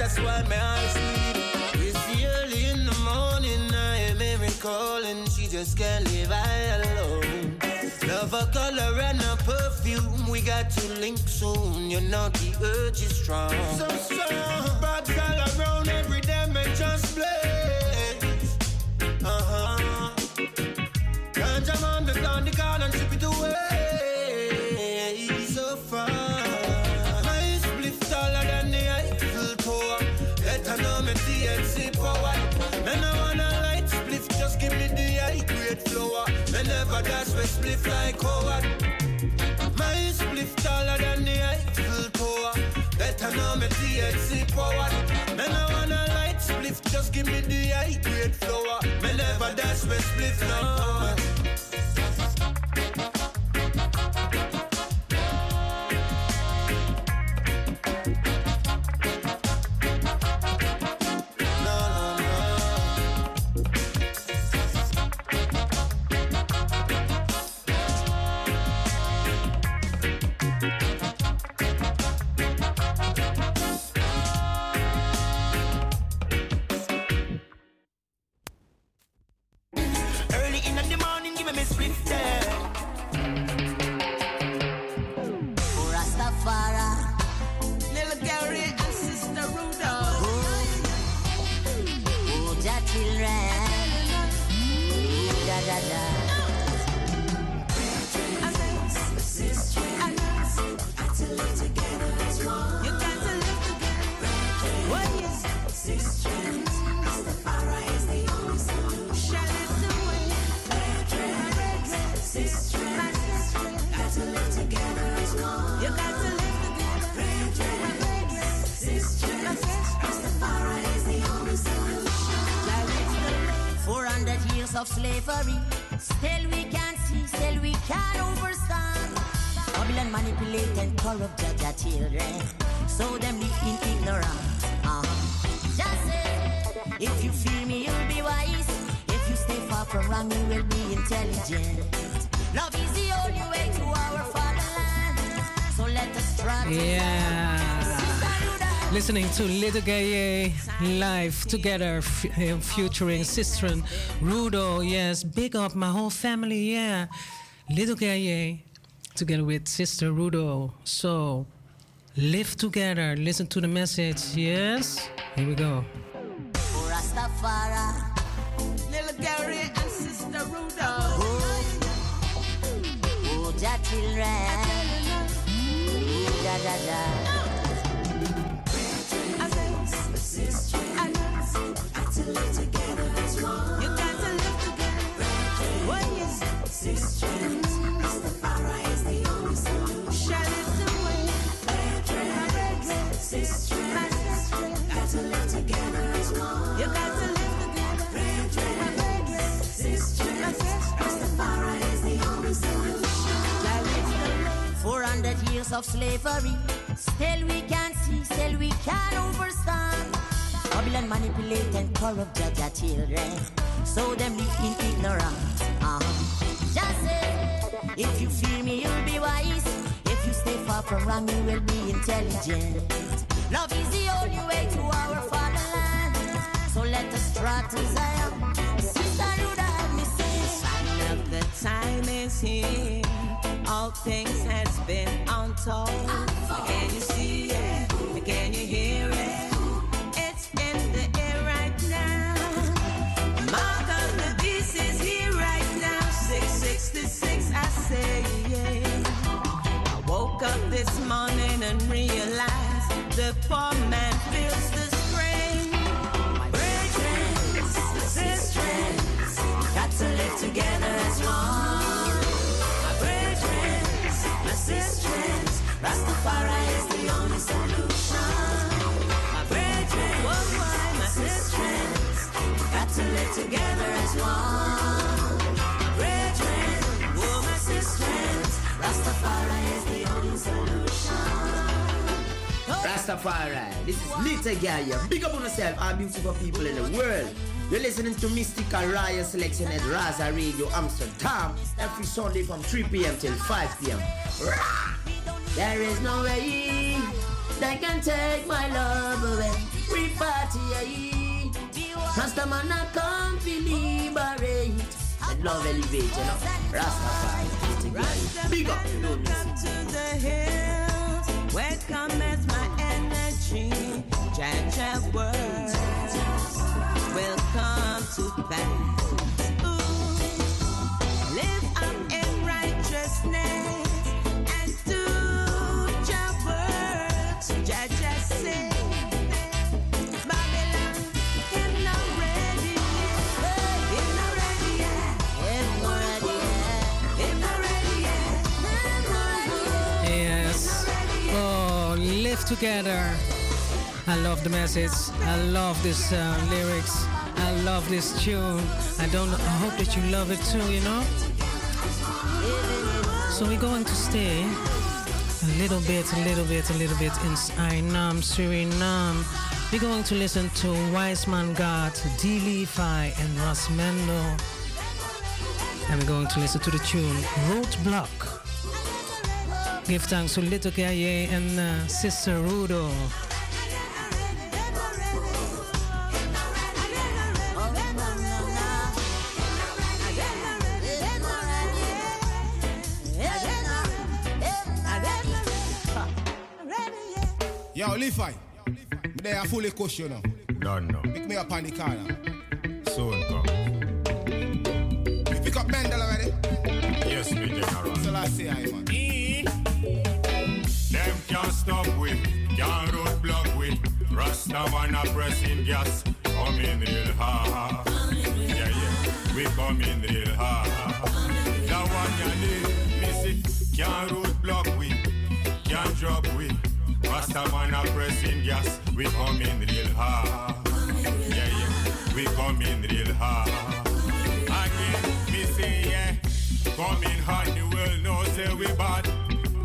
that's why my eyes sleep. It's early in the morning, I am Mary calling, she just can't leave I alone. Love a color and a perfume, we got to link soon. You know the urge is strong. So strong, bad all around every day, me just blaze. Spliff like Howard. My spliff taller than the Eiffel Tower. Better know me THC power. Me no wanna light spliff, just give me the high grade flower. Me never dash with spliff no. To Little Gaye live together, uh, featuring Sister Rudo. Yes, big up my whole family. Yeah, Little Gaye together with Sister Rudo. So live together. Listen to the message. Yes, here we go. Slavery. Still we can see, still we can overstand. Babylon manipulate and corrupt judge our children. So them live in ignorance. Uh-huh. Just say, if you feel me, you'll be wise. If you stay far from wrong, you will be intelligent. Love is the only way to our fatherland. So let us try to Zion. Sister Ruda, me say. The time is here. Things has been untold. Can you see it? Can you hear it? It's in the air right now. The beast is here right now. 666, I say, woke up this morning and realized the poor man feels the strain. My sisters, got to live together as one. Rastafari is the only solution. My brethren, worldwide, my sisters, got to live together as one. Brethren, oh my sisters, Rastafari is the only solution. Rastafari, this is Little Gaye. Big up on yourself, our beautiful people in the world. You're listening to Mistic Royal Selection at Razo Radio Amsterdam every Sunday from 3 p.m. till 5 p.m. There is no way they can take my love away. We party, Rastaman I come to liberate. And love elevate, you know. Rastafari. Big up, don't miss Welcome to the hills. Welcome as my energy. Jaja words will come to pass. Ooh. Live up in righteousness and do your works. Jaja. Yes. Oh, live together. I love the message. I love this uh, lyrics. I love this tune. I don't. I hope that you love it too. You know. So we're going to stay a little bit, a little bit, a little bit in Suriname, Suriname. We're going to listen to Wise Man God, D. Levi, and Ross Mendo. And we're going to listen to the tune Roadblock. Give thanks to Little Gaye and uh, Sister Rudo. Yo, Levi. They are fully cush, you know. Pick me up on the corner. Soon come. You pick up Mendel already? Yes, me general. So I say I man. Them can't stop we, can't roadblock we. Rasta wanna pressing gas, coming real hard. Yeah, yeah, we coming real hard. That one you need, me see, can't roadblock we, can't drop we. Rasta man a pressing gas. We come in real hard. Yeah, yeah. We come in real hard. Again, we say yeah. Come hard, the world knows say we bad.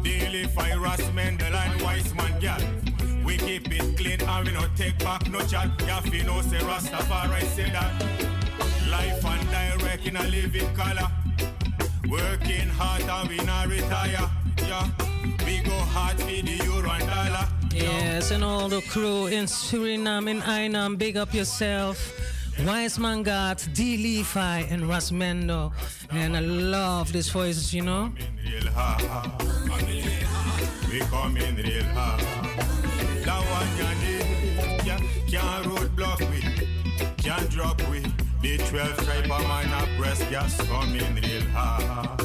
Daily fire, harassment, the line wise man, gal. We keep it clean and we no take back no chat. Yaffi know say Rastafari say that. Life and direct in a living color. Working hard and we not retire. Yeah hard for the euro and dollar. Yes, and all the crew in Suriname, in Ainam, big up yourself. Wise Man God, D. Levi, and Rasmendo. And I love these voices, you know. We come in real hard. That one. Yeah, can't roadblock we. Can't drop we. The 12 stripe of man a press gas come in real hard.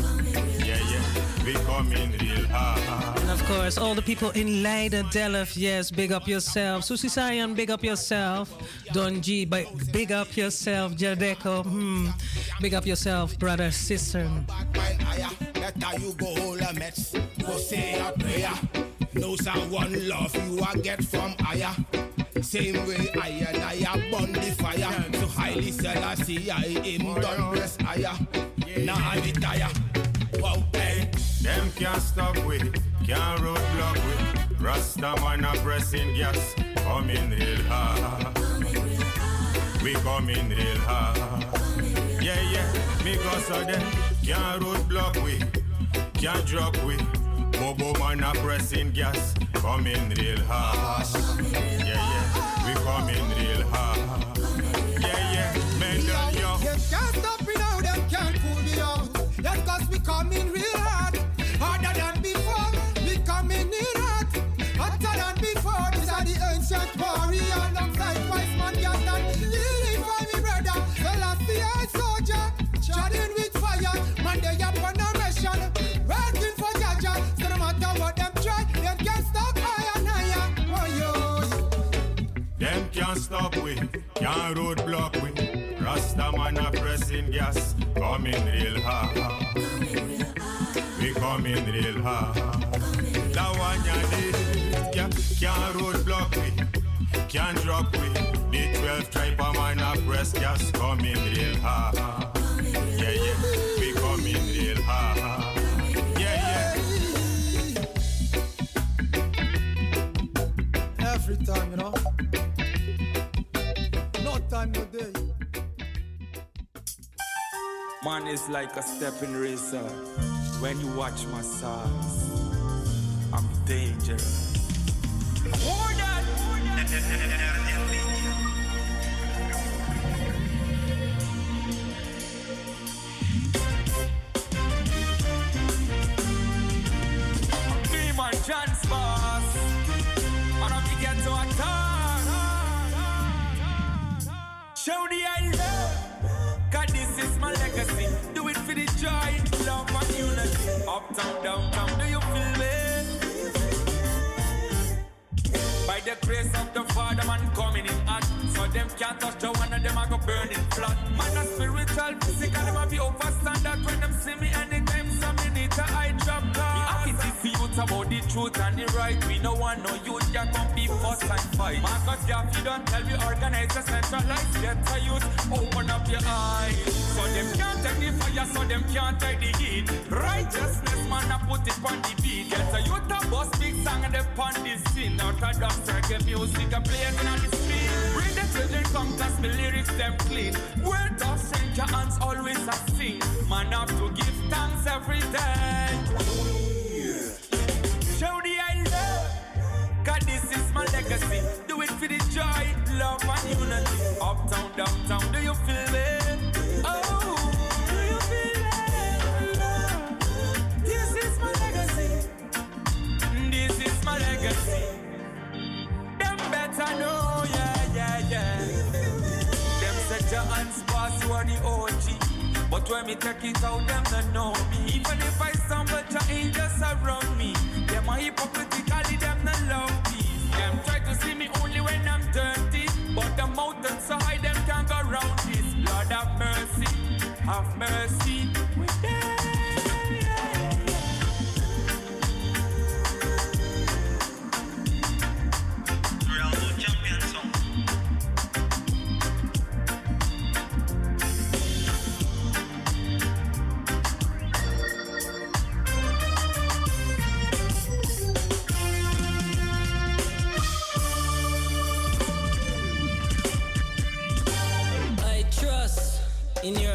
Yeah, yeah, we come in real hard. And of course, all the people in Leiden, Delft, yes, big up yourself. Susie Sayan, big up yourself. Don G, big up yourself. Yaadcore, hmm, big up yourself, brother, sister. That how you go hold a mess. Go say a prayer. No someone love you I get from higher. Same way I and I burn the fire. So Haile Selassie I him done bless higher. Now I retire. Wow, hey. Them can't stop we, can't roadblock we. Rasta man a pressing gas, coming real hard. We coming real hard. Yeah, yeah, me go so them can't roadblock we, can't drop we. Bobo man a pressing gas, coming real hard. Yeah, yeah, we coming real hard. Yeah, yeah, mental yo. You can't stop coming real hard. Harder than before, coming in hot. Hotter than before, these are the ancient man, me brother. A soldier. Charging with fire. Man, they up on a mission. For no matter what them try, them can't stop higher higher. Oh. Them can't stop we, can't roadblock we. Rasta man a pressing gas, coming real hard. We coming real hard. That one ya need, yeah, can't roadblock we, can't drop we. The 12 tribe of man a press gas, coming real hard. Yeah, yeah, we coming real hard. Yeah, yeah. Every time, you know. No time, no day. Man is like a stepping razor. When you watch my size, I'm dangerous. Chance boss, and I'm get to attack. Show the Uptown, downtown, do you feel me? By the grace of the Father, man coming in hot. So them can't touch the one of them, I go burning flat. Man, a spiritual, physical, truth and the right. We no want no youth, ya come be fuss and fight. Marcus Garvey don't tell me organize a centralized. Get a youth, open up your eyes. So them can't take the fire, so them can't take the heat. Righteousness, man, I put it on the beat. Get a youth a bust big song and they on the scene. Out of dance, reggae music, play it on the street. Bring the children come, cause me lyrics them clean. Word of strength, your hands always a sing. Man, have to give thanks every day. Cause this is my legacy. Do it for the joy, love and unity. Uptown, downtown, do you feel it? Oh, do you feel it? This is my legacy. This is my legacy. Them better know, yeah, yeah, yeah. Them set your hands pass, you are the OG. But when me take it out, them don't know me. Even if I stumble, your angels around me. Them are hypocritically, so high, them can't go round this. Lord have mercy, have mercy.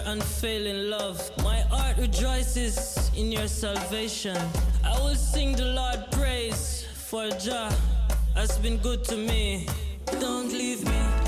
unfailing love. My heart rejoices in your salvation. I will sing the Lord praise, for Jah has been good to me. Don't leave me.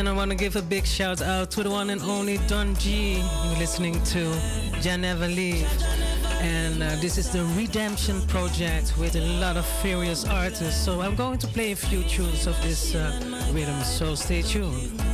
and I want to give a big shout out to the one and only Don G. You're listening to Jah Never Leave. And uh, this is the Redemption Project with a lot of furious artists. So I'm going to play a few tunes of this uh, rhythm, so stay tuned.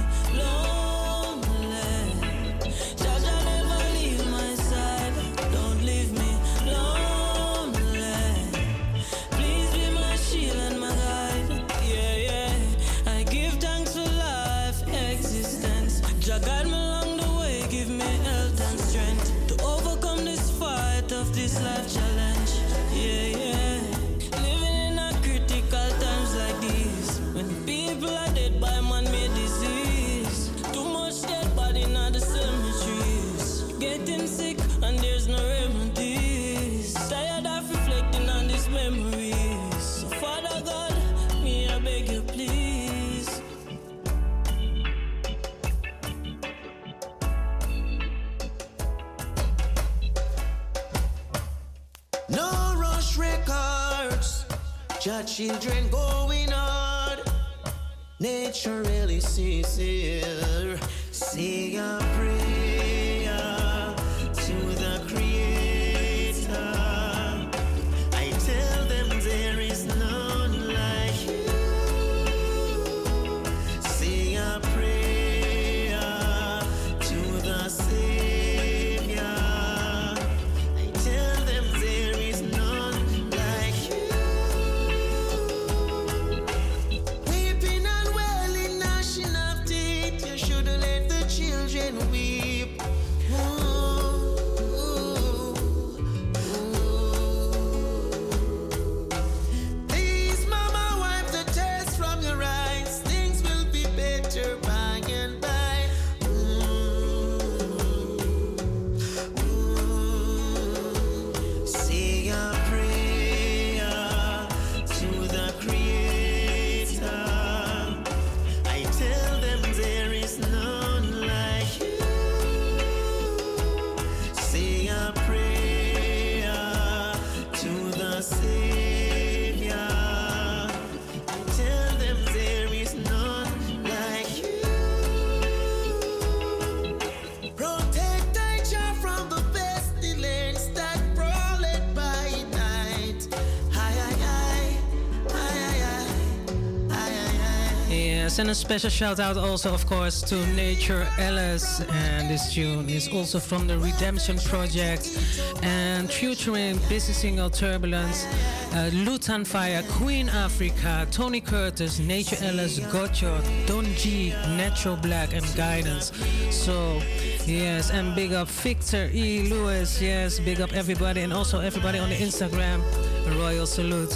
And a special shout out also, of course, to Nature Ellis. And this tune is also from the Redemption Project and featuring Busy Signal Turbulence, uh, Lutan Fyah, Queen Africa, Tony Curtis, Nature Ellis, Gotcha, Don G, Natural Black, and Guidance. So, yes, and big up Victor E. Lewis. Yes, big up everybody, and also everybody on the Instagram. A royal salute.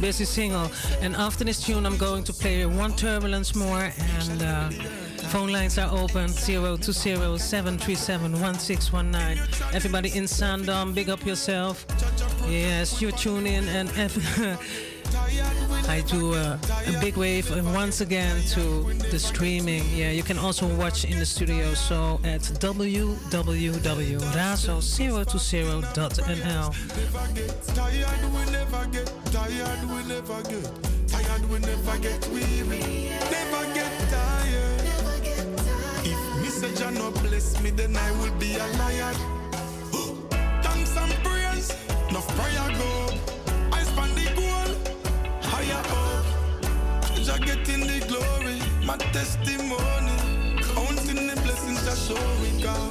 Busy Signal. And after this tune, I'm going to play one turbulence more. And uh, phone lines are open 020 737 1619. Everybody in Zaandam, big up yourself. Yes, you tune in and I do uh, a big wave uh, once again to the streaming. Yeah, you can also watch in the studio. So at www.razo020.nl. Tired, we never get tired, we never get tired, we never get weary, never get tired. If me say Jah no bless me, then I will be a liar. Thanks and prayers, enough prayer go. I span the goal, higher up. Jah getting the glory, my testimony, counting the blessings that show we God.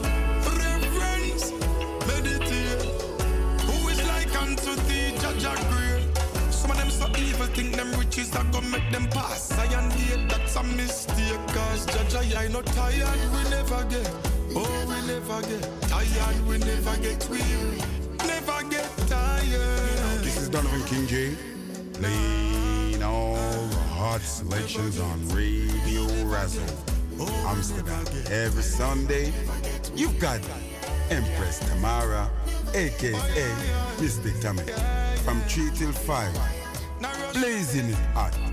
Are make them pass. I and that's a mistake. Cause Judge I no tired, we never get. Oh, we never get tired, we never get weary. Never get tired. This is Donovan King J. Playing all the hot selections on Radio Razo. Amsterdam. Every Sunday, you've got Empress Tamara, aka Mystic Tammy. From 3 till 5. Blazing hot.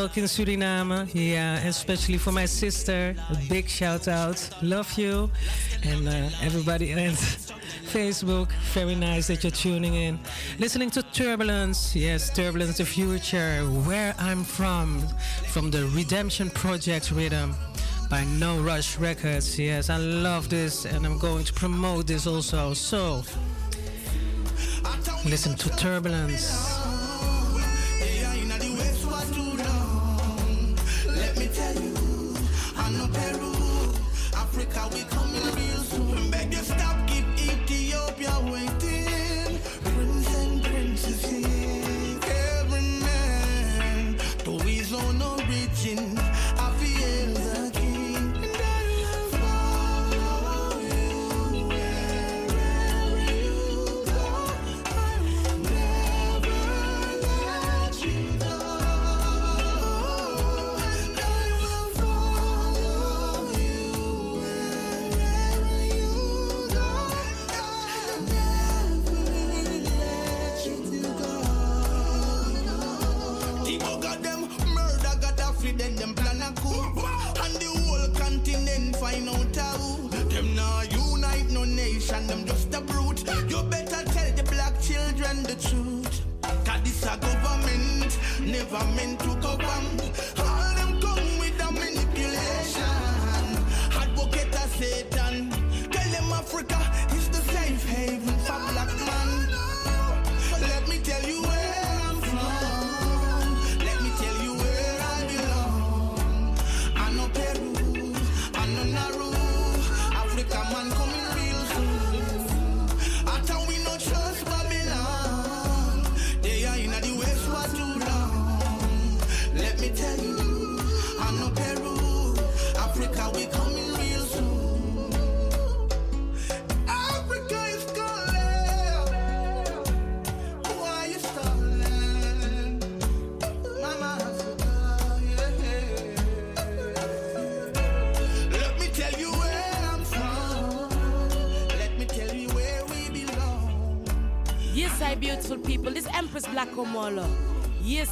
Ook in Suriname. Ja, especially for my sister. A big shout out. Love you. And uh, everybody at Facebook. Very nice that you're tuning in. Listening to Turbulence. Yes, Turbulence the Future. Where I'm from. From the Redemption Project Rhythm by No Rush Records. Yes, I love this and I'm going to promote this also. So, listen to Turbulence. man coming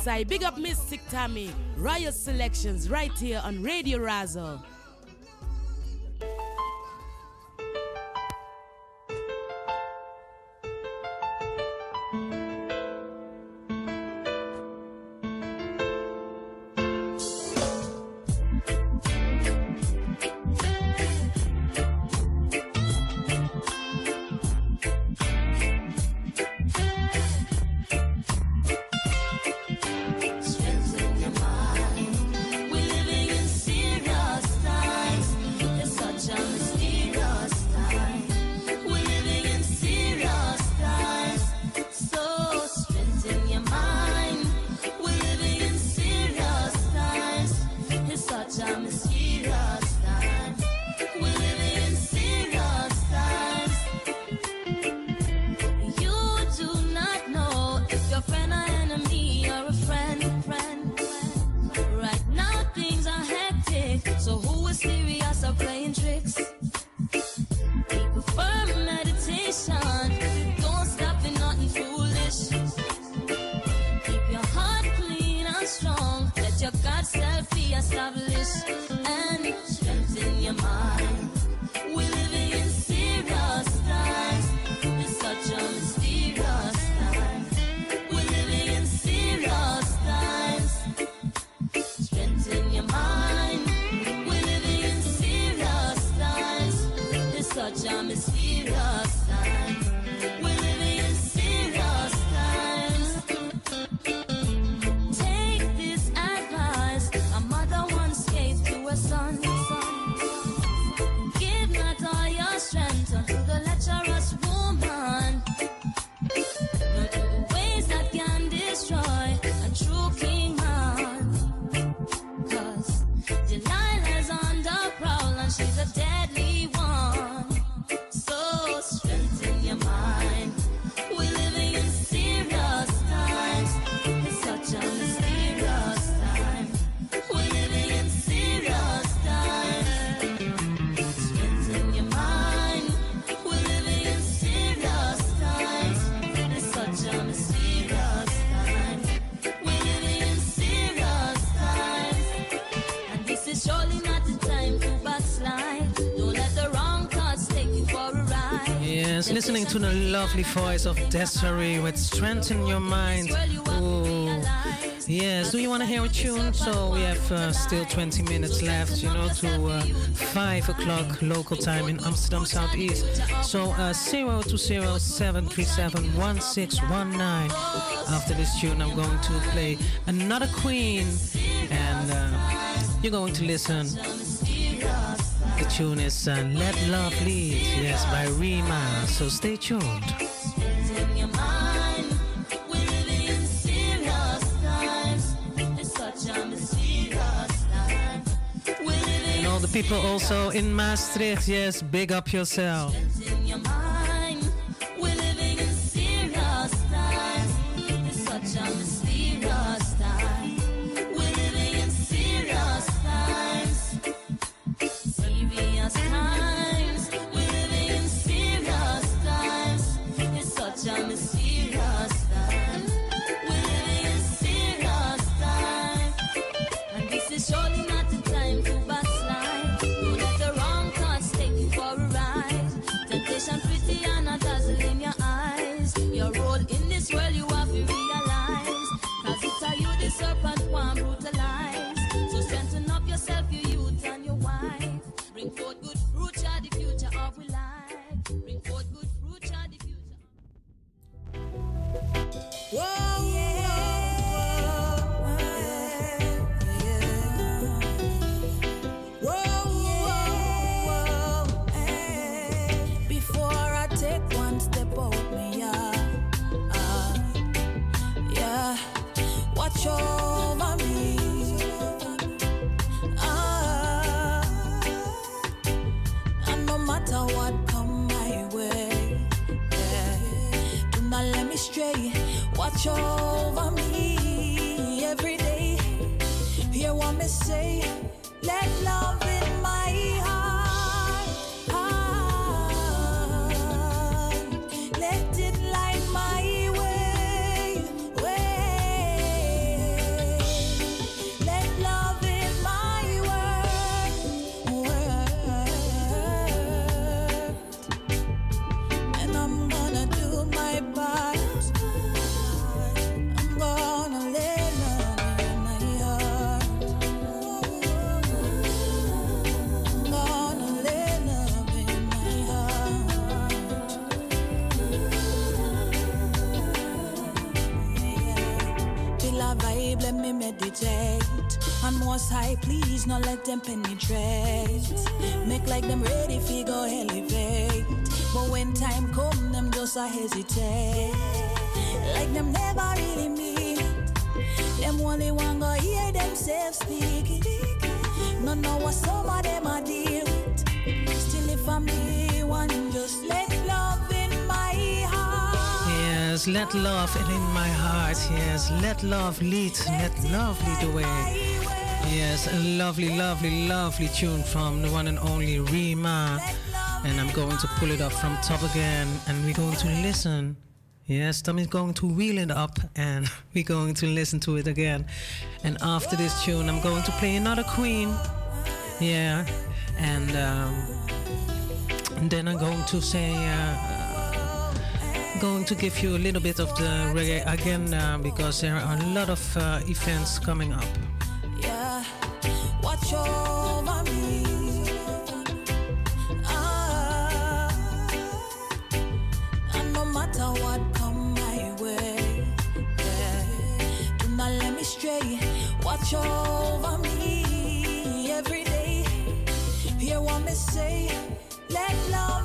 I big up Mystic Tammy, Royal Selections, right here on Radio Razo. To the lovely voice of Desiree with Strengthen Your Mind. Ooh. Yes, do you want to hear a tune? So we have uh, still 20 minutes left, you know, to uh, 5 o'clock local time in Amsterdam Southeast. So uh, 020-737-1619. After this tune, I'm going to play another Queen. And uh, you're going to listen. Tune is uh, Let Love Lead, yes, by Rima. So stay tuned. And all the people also in Maastricht, yes, big up yourself. Them penetrate. Make like them ready, figure elevate. But when time come, them just a hesitate. Like them never really mean. Them only one go hear themselves speak. No know what some of them are deal. Still, if I'm the one, just let love in my heart. Yes, let love in my heart. Yes, let love lead. Let love lead the way. Yes, a lovely, lovely, lovely tune from the one and only Rima. And I'm going to pull it up from top again and we're going to listen. Yes, Tommy's going to wheel it up and we're going to listen to it again. And after this tune, I'm going to play another Queen. Yeah, and, um, then I'm going to say, uh, going to give you a little bit of the reggae again uh, because there are a lot of uh, events coming up watch over me. Ah, and no matter what come my way, yeah. do not let me stray. Watch over me every day. Hear what me say. Let love.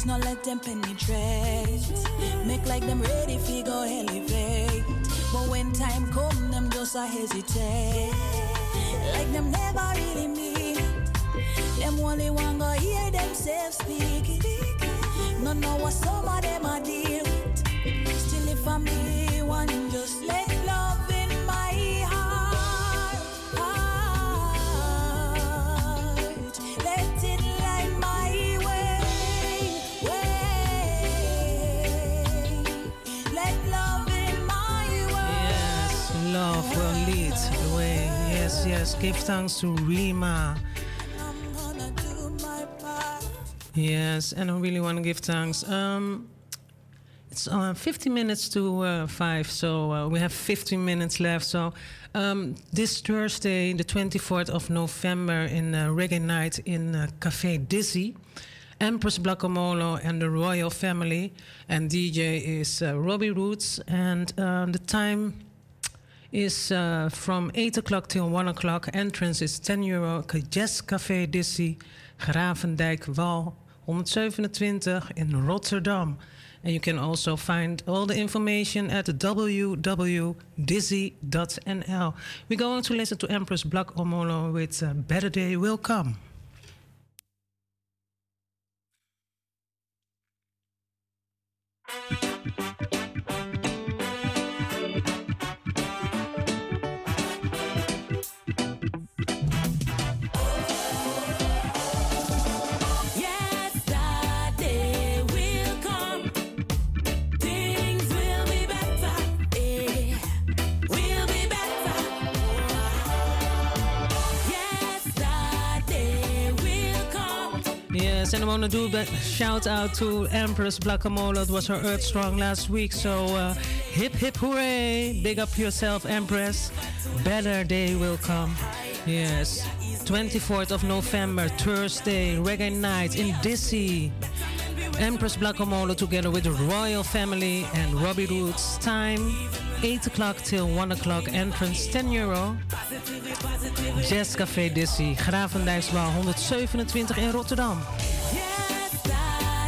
Please, not let them penetrate. Make like them ready, figure elevate. But when time come, them just a hesitate. Like them never really mean. Them only want go hear themselves speak. No know what some Give thanks to Rima. Yes, and I really want to give thanks. Um, it's uh, 50 minutes to uh, 5, so uh, we have 15 minutes left. So, um, this Thursday, the 24th of November, in uh, Reggae Night in uh, Café Dizzy, Empress Blackamolo and the royal family, and DJ is uh, Robbie Roots, and uh, the time is uh, from 8 o'clock till 1 o'clock. Entrance is 10 euro. Jazz Café Dizzy, Gravendijk Wal 127 in Rotterdam. And you can also find all the information at www.dizzy.nl. We're going to listen to Empress Black Omolo with uh, Better Day Will Come. and I want to do a shout out to Empress Blackamola. It was her Earth Strong last week. So uh, hip hip hooray! Big up yourself, Empress. Better day will come. Yes, 24th of November, Thursday, Reggae Night in Dizzy. Empress Blackamola together with the royal family and Robbie Roots. Time 8 o'clock till 1 o'clock. Entrance 10 euro. Jazz Café Dizzy, Gravendijksbouw 127 in Rotterdam. Yes, that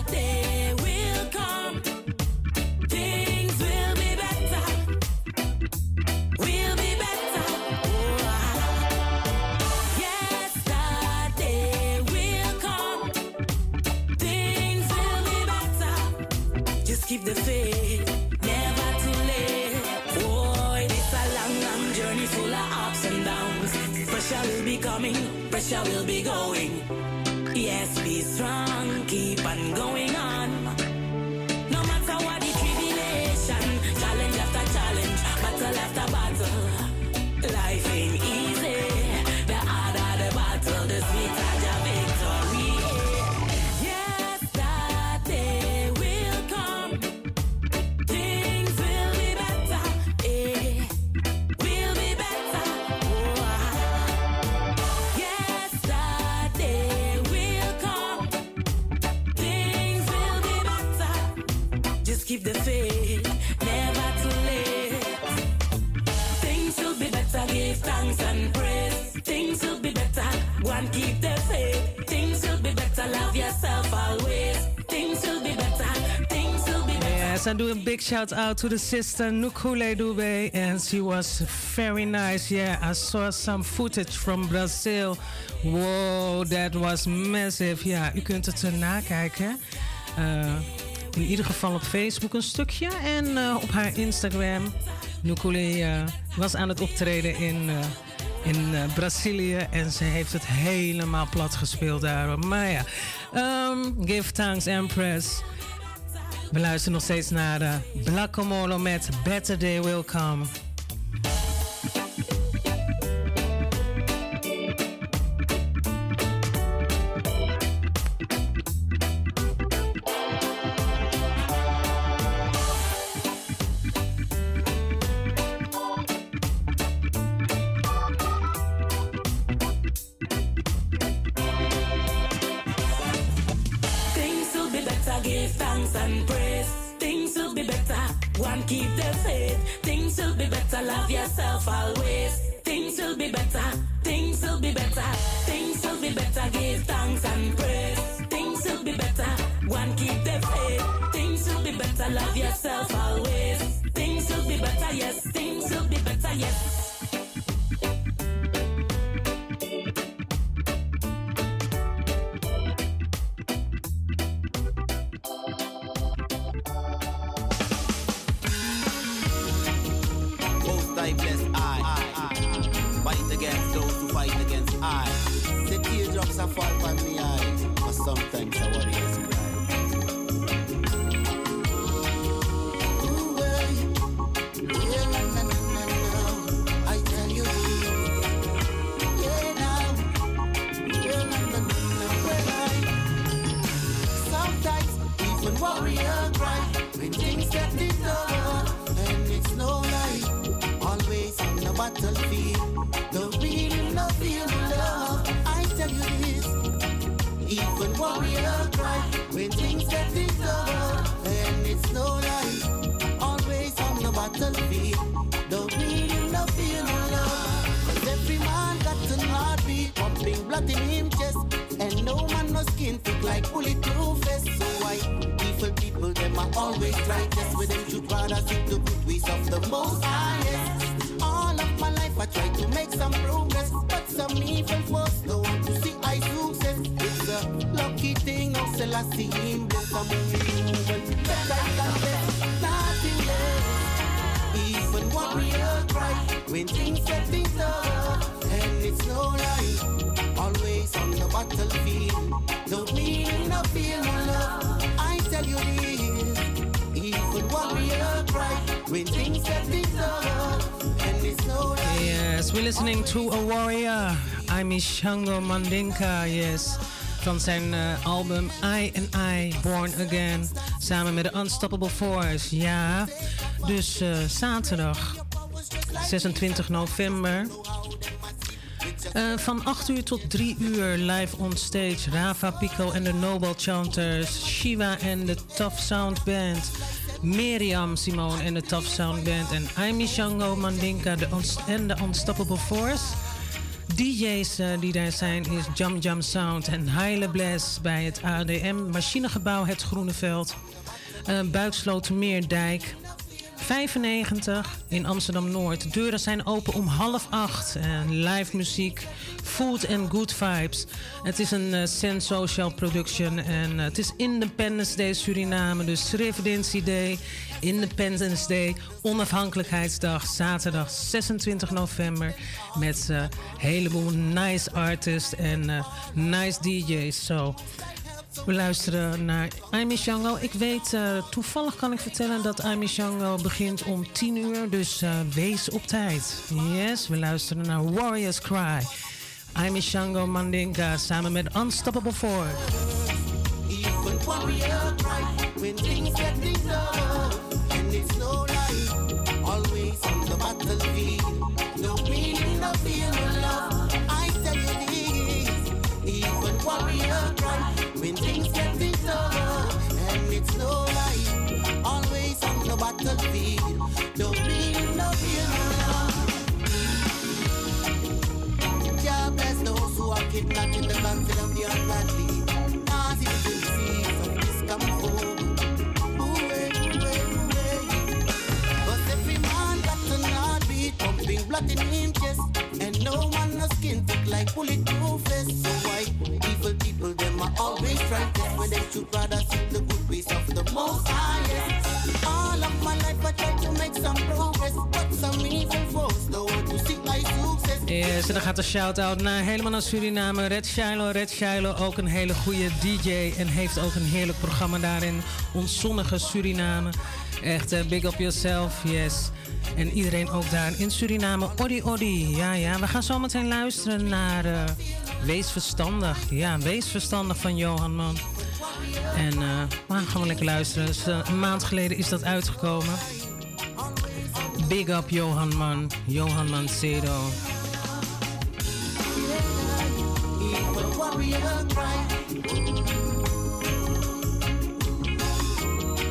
pressure will be going. Yes, be strong, keep on going do a big shout out to the sister Nukule Dube, and she was very nice. Yeah, I saw some footage from Brazil. Wow, that was massive. Ja, u kunt het uh, nakijken. Uh, in ieder geval op Facebook een stukje en uh, op haar Instagram. Nukule uh, was aan het optreden in in uh, Brazilië. En ze heeft het helemaal plat gespeeld daarom. Maar ja, um, give thanks Empress. We luisteren nog steeds naar uh, Blackomolo met Better Day Will Come. Yes, we're listening to a warrior. I'm Ishango Mandinka, yes. Van zijn eh, album I and I, Born Again. Samen met de Unstoppable Force. Ja, dus eh, zaterdag 26 november. Eh, van 8 uur tot 3 uur live on stage. Rava Pico en de Nobel Chanters. Shiva en de Tough Sound Band. Miriam Simone en de Tough Sound Band. En Aimi Shango Mandinka de en de Unstoppable Force. DJ's eh, die daar zijn is Jam Jam Sound en Heile Bless bij het ADM Machinegebouw Het Groene Veld. Uh, Buikslotermeerdijk 95 in Amsterdam Noord. De deuren zijn open om half acht. En live muziek, food and good vibes. Het is een uh, Sen Social production en uh, het is Independence Day Suriname. Dus Residency Day, Independence Day, Onafhankelijkheidsdag, zaterdag 26 november. Met een heleboel nice artists en nice DJ's. So, we luisteren naar Aimee Shango. Ik weet, uh, toevallig kan ik vertellen dat Aimee Shango begint om 10 uur. Dus uh, wees op tijd. Yes, we luisteren naar Warriors Cry. Aimee Shango Mandinka samen met Unstoppable lie. Always on the it's no lie. Always on the battlefield, no meaning, no fear, no love. God bless those who are kidnapped in the country of the ungodly. Nazi disease of this come home. Cause eh, eh, eh. every man got an heartbeat pumping blood in him chest. And no man no skin thick like bulletproof vest. So why evil people them are always trying to when they should rather seek the Yes, en dan gaat de shout-out naar helemaal naar Suriname. Red Shiloh, Red Shiloh, ook een hele goede DJ. En heeft ook een heerlijk programma daarin. Ons zonnige Suriname. Echt, eh, big up yourself, yes. En iedereen ook daar in Suriname. Odi, odi. Ja, ja. We gaan zo meteen luisteren naar eh, Wees Verstandig. Ja, Wees Verstandig van Johan Man. En eh we gaan lekker luisteren. Dus, eh, een maand geleden is dat uitgekomen. Big up Johan Man. Johan cry.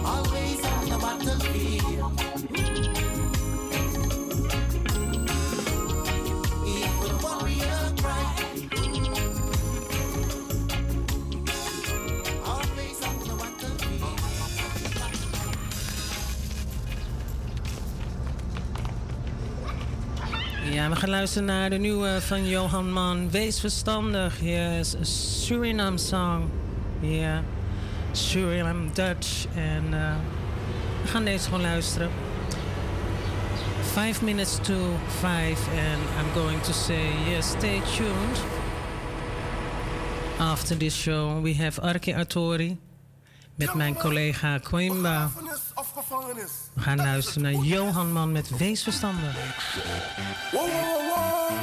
Always on the battlefield. Ja, we gaan luisteren naar de nieuwe van Johan Man. Wees verstandig. Yes, a Suriname song. Ja, Suriname Dutch. En eh, we gaan deze gewoon luisteren. Five minutes to five. And I'm going to say, yes, stay tuned. After this show, we have Arke Artori. Met mijn collega Coimba. Gevangenis. We gaan luisteren naar Johan Man met Wees verstandig. Wow, wow, wow.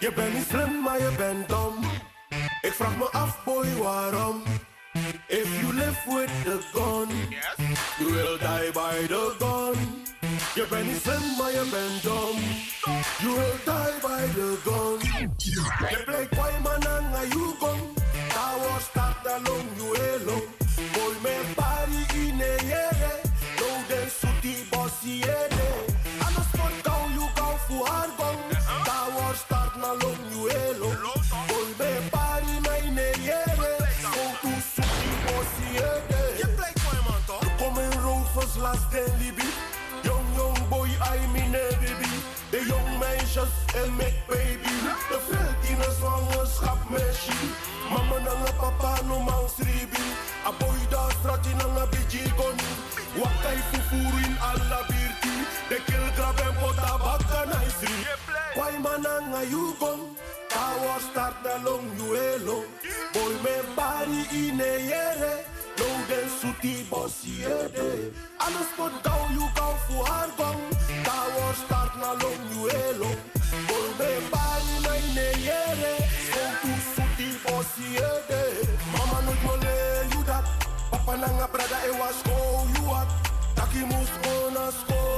Je bent niet slim, maar je bent dom. Ik vraag me af, boy, waarom? If you live with the gun, you will die by the gun. Je bent niet slim, maar je bent dom. You will die by the gun. Je play kwai mananga you gun. Tawa start along you alone. Boy, you alone. Boy, me body in a yere. Go to suti bossy yere. Je play kwai man toch? You come in last day Libby. Young, young boy, I mean a baby. De jong meisjes en make baby. De veld er in een zwangerschap. Mama nanga papa no man sribi. A boy da strati nanga biji goni. Wakai fufuru in alla birti. De kill grab en pota baka naisri. Kwai mananga you gone. Power start na long you elo. Boy me bari in a yere. No den suti bossy ede. Alles spot down you go for hard gong. Tower start na long you elo. Boy me na in a yere. Go to suti bossy ede. Mama no mole you that. Papa nanga brother e was go you up. Taki mus gonna score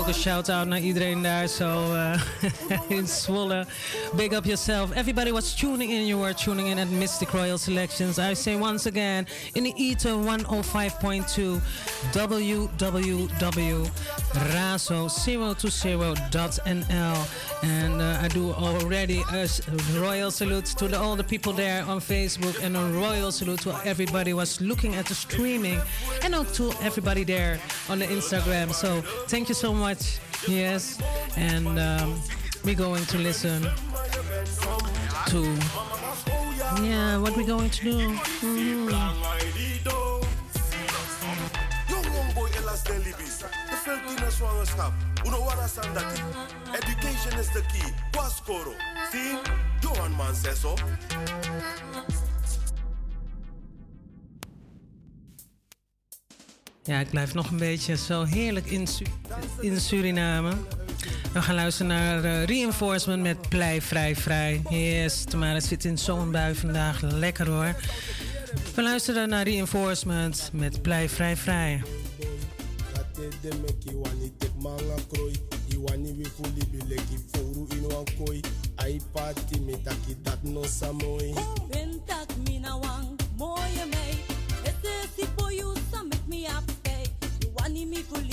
ook shout-out naar iedereen daar zo eh, in Zwolle. Big up yourself. Everybody was tuning in. You were tuning in at Mistic Royal Selections. I say once again, in the Ether 105.2 www.razo020.nl And uh, I do already a royal salute to the, all the people there on Facebook and a royal salute to everybody was looking at the streaming and to everybody there on the Instagram. So thank you so much. Yes, and um, we're going to listen to yeah, what we're going to do. Sandati. Education is the key. Waskoro. See? Johan man says so. Ja, ik blijf nog een beetje zo heerlijk in, in Suriname. We gaan luisteren naar eh, Reinforcement met Plei Vrij Vrij. Yes, het zit in zo'n bui vandaag. Lekker hoor. We luisteren naar Reinforcement met Plei Vrij Vrij. moye anime for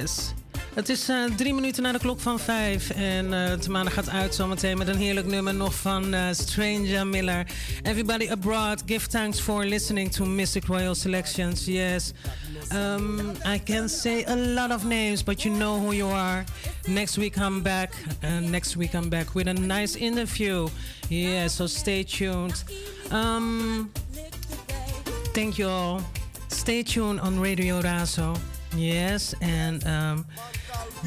Yes. Het is uh, drie minuten na de klok van vijf. En uh, Tamara gaat uit zometeen met een heerlijk nummer nog van uh, Stranger Miller. Everybody abroad, give thanks for listening to Mistic Royal Selections. Yes. Um, I can say a lot of names, but you know who you are. Next week I'm back. And next week I'm back with a nice interview. Yeah, so stay tuned. Um, thank you all. Stay tuned on Radio Razo. Yes, and um,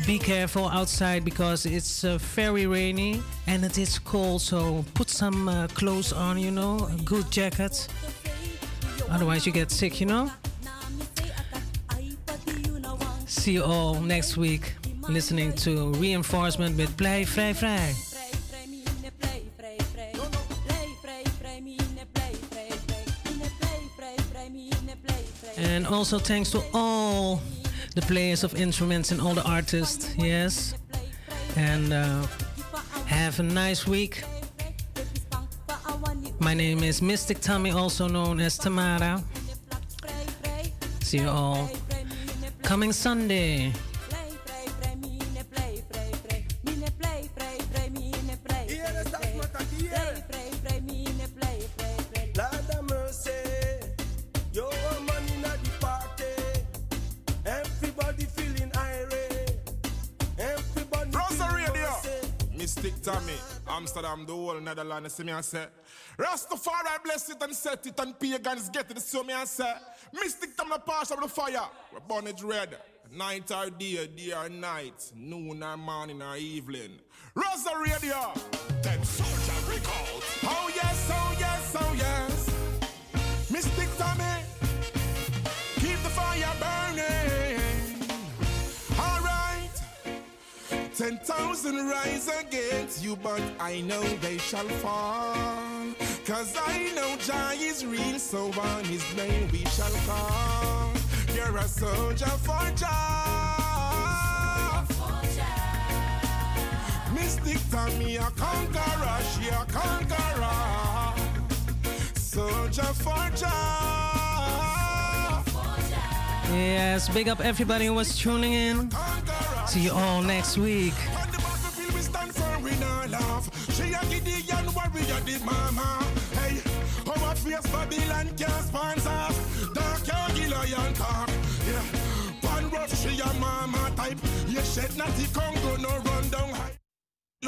be careful outside because it's uh, very rainy and it is cold. So put some uh, clothes on, you know, a good jacket. Otherwise, you get sick, you know. See you all next week listening to Reinforcement with Play Vrij Vrij. And also thanks to all the players of instruments and all the artists. Yes. And uh, have a nice week. My name is Mystic Tommy, also known as Tamara. See you all coming Sunday. Amsterdam, the whole Netherlands, see me and say, Rastafari bless it and set it and pagans get it, so me and say, Mystic Tom the pass of the fire, we burn it red, night or day, day or night, noon or morning or evening. Rosa Radio, soldier Ten thousand rise against you, but I know they shall fall. Cause I know Jah is real, so on his name we shall call. You're a soldier for Jah. Mystic Tommy, a conqueror, she a conqueror. Soldier for Jah. Yes, big up everybody who was tuning in. See you all next week. The oh, talk. Yeah, she a mama type. Yeah, shed natty Congo no run down high.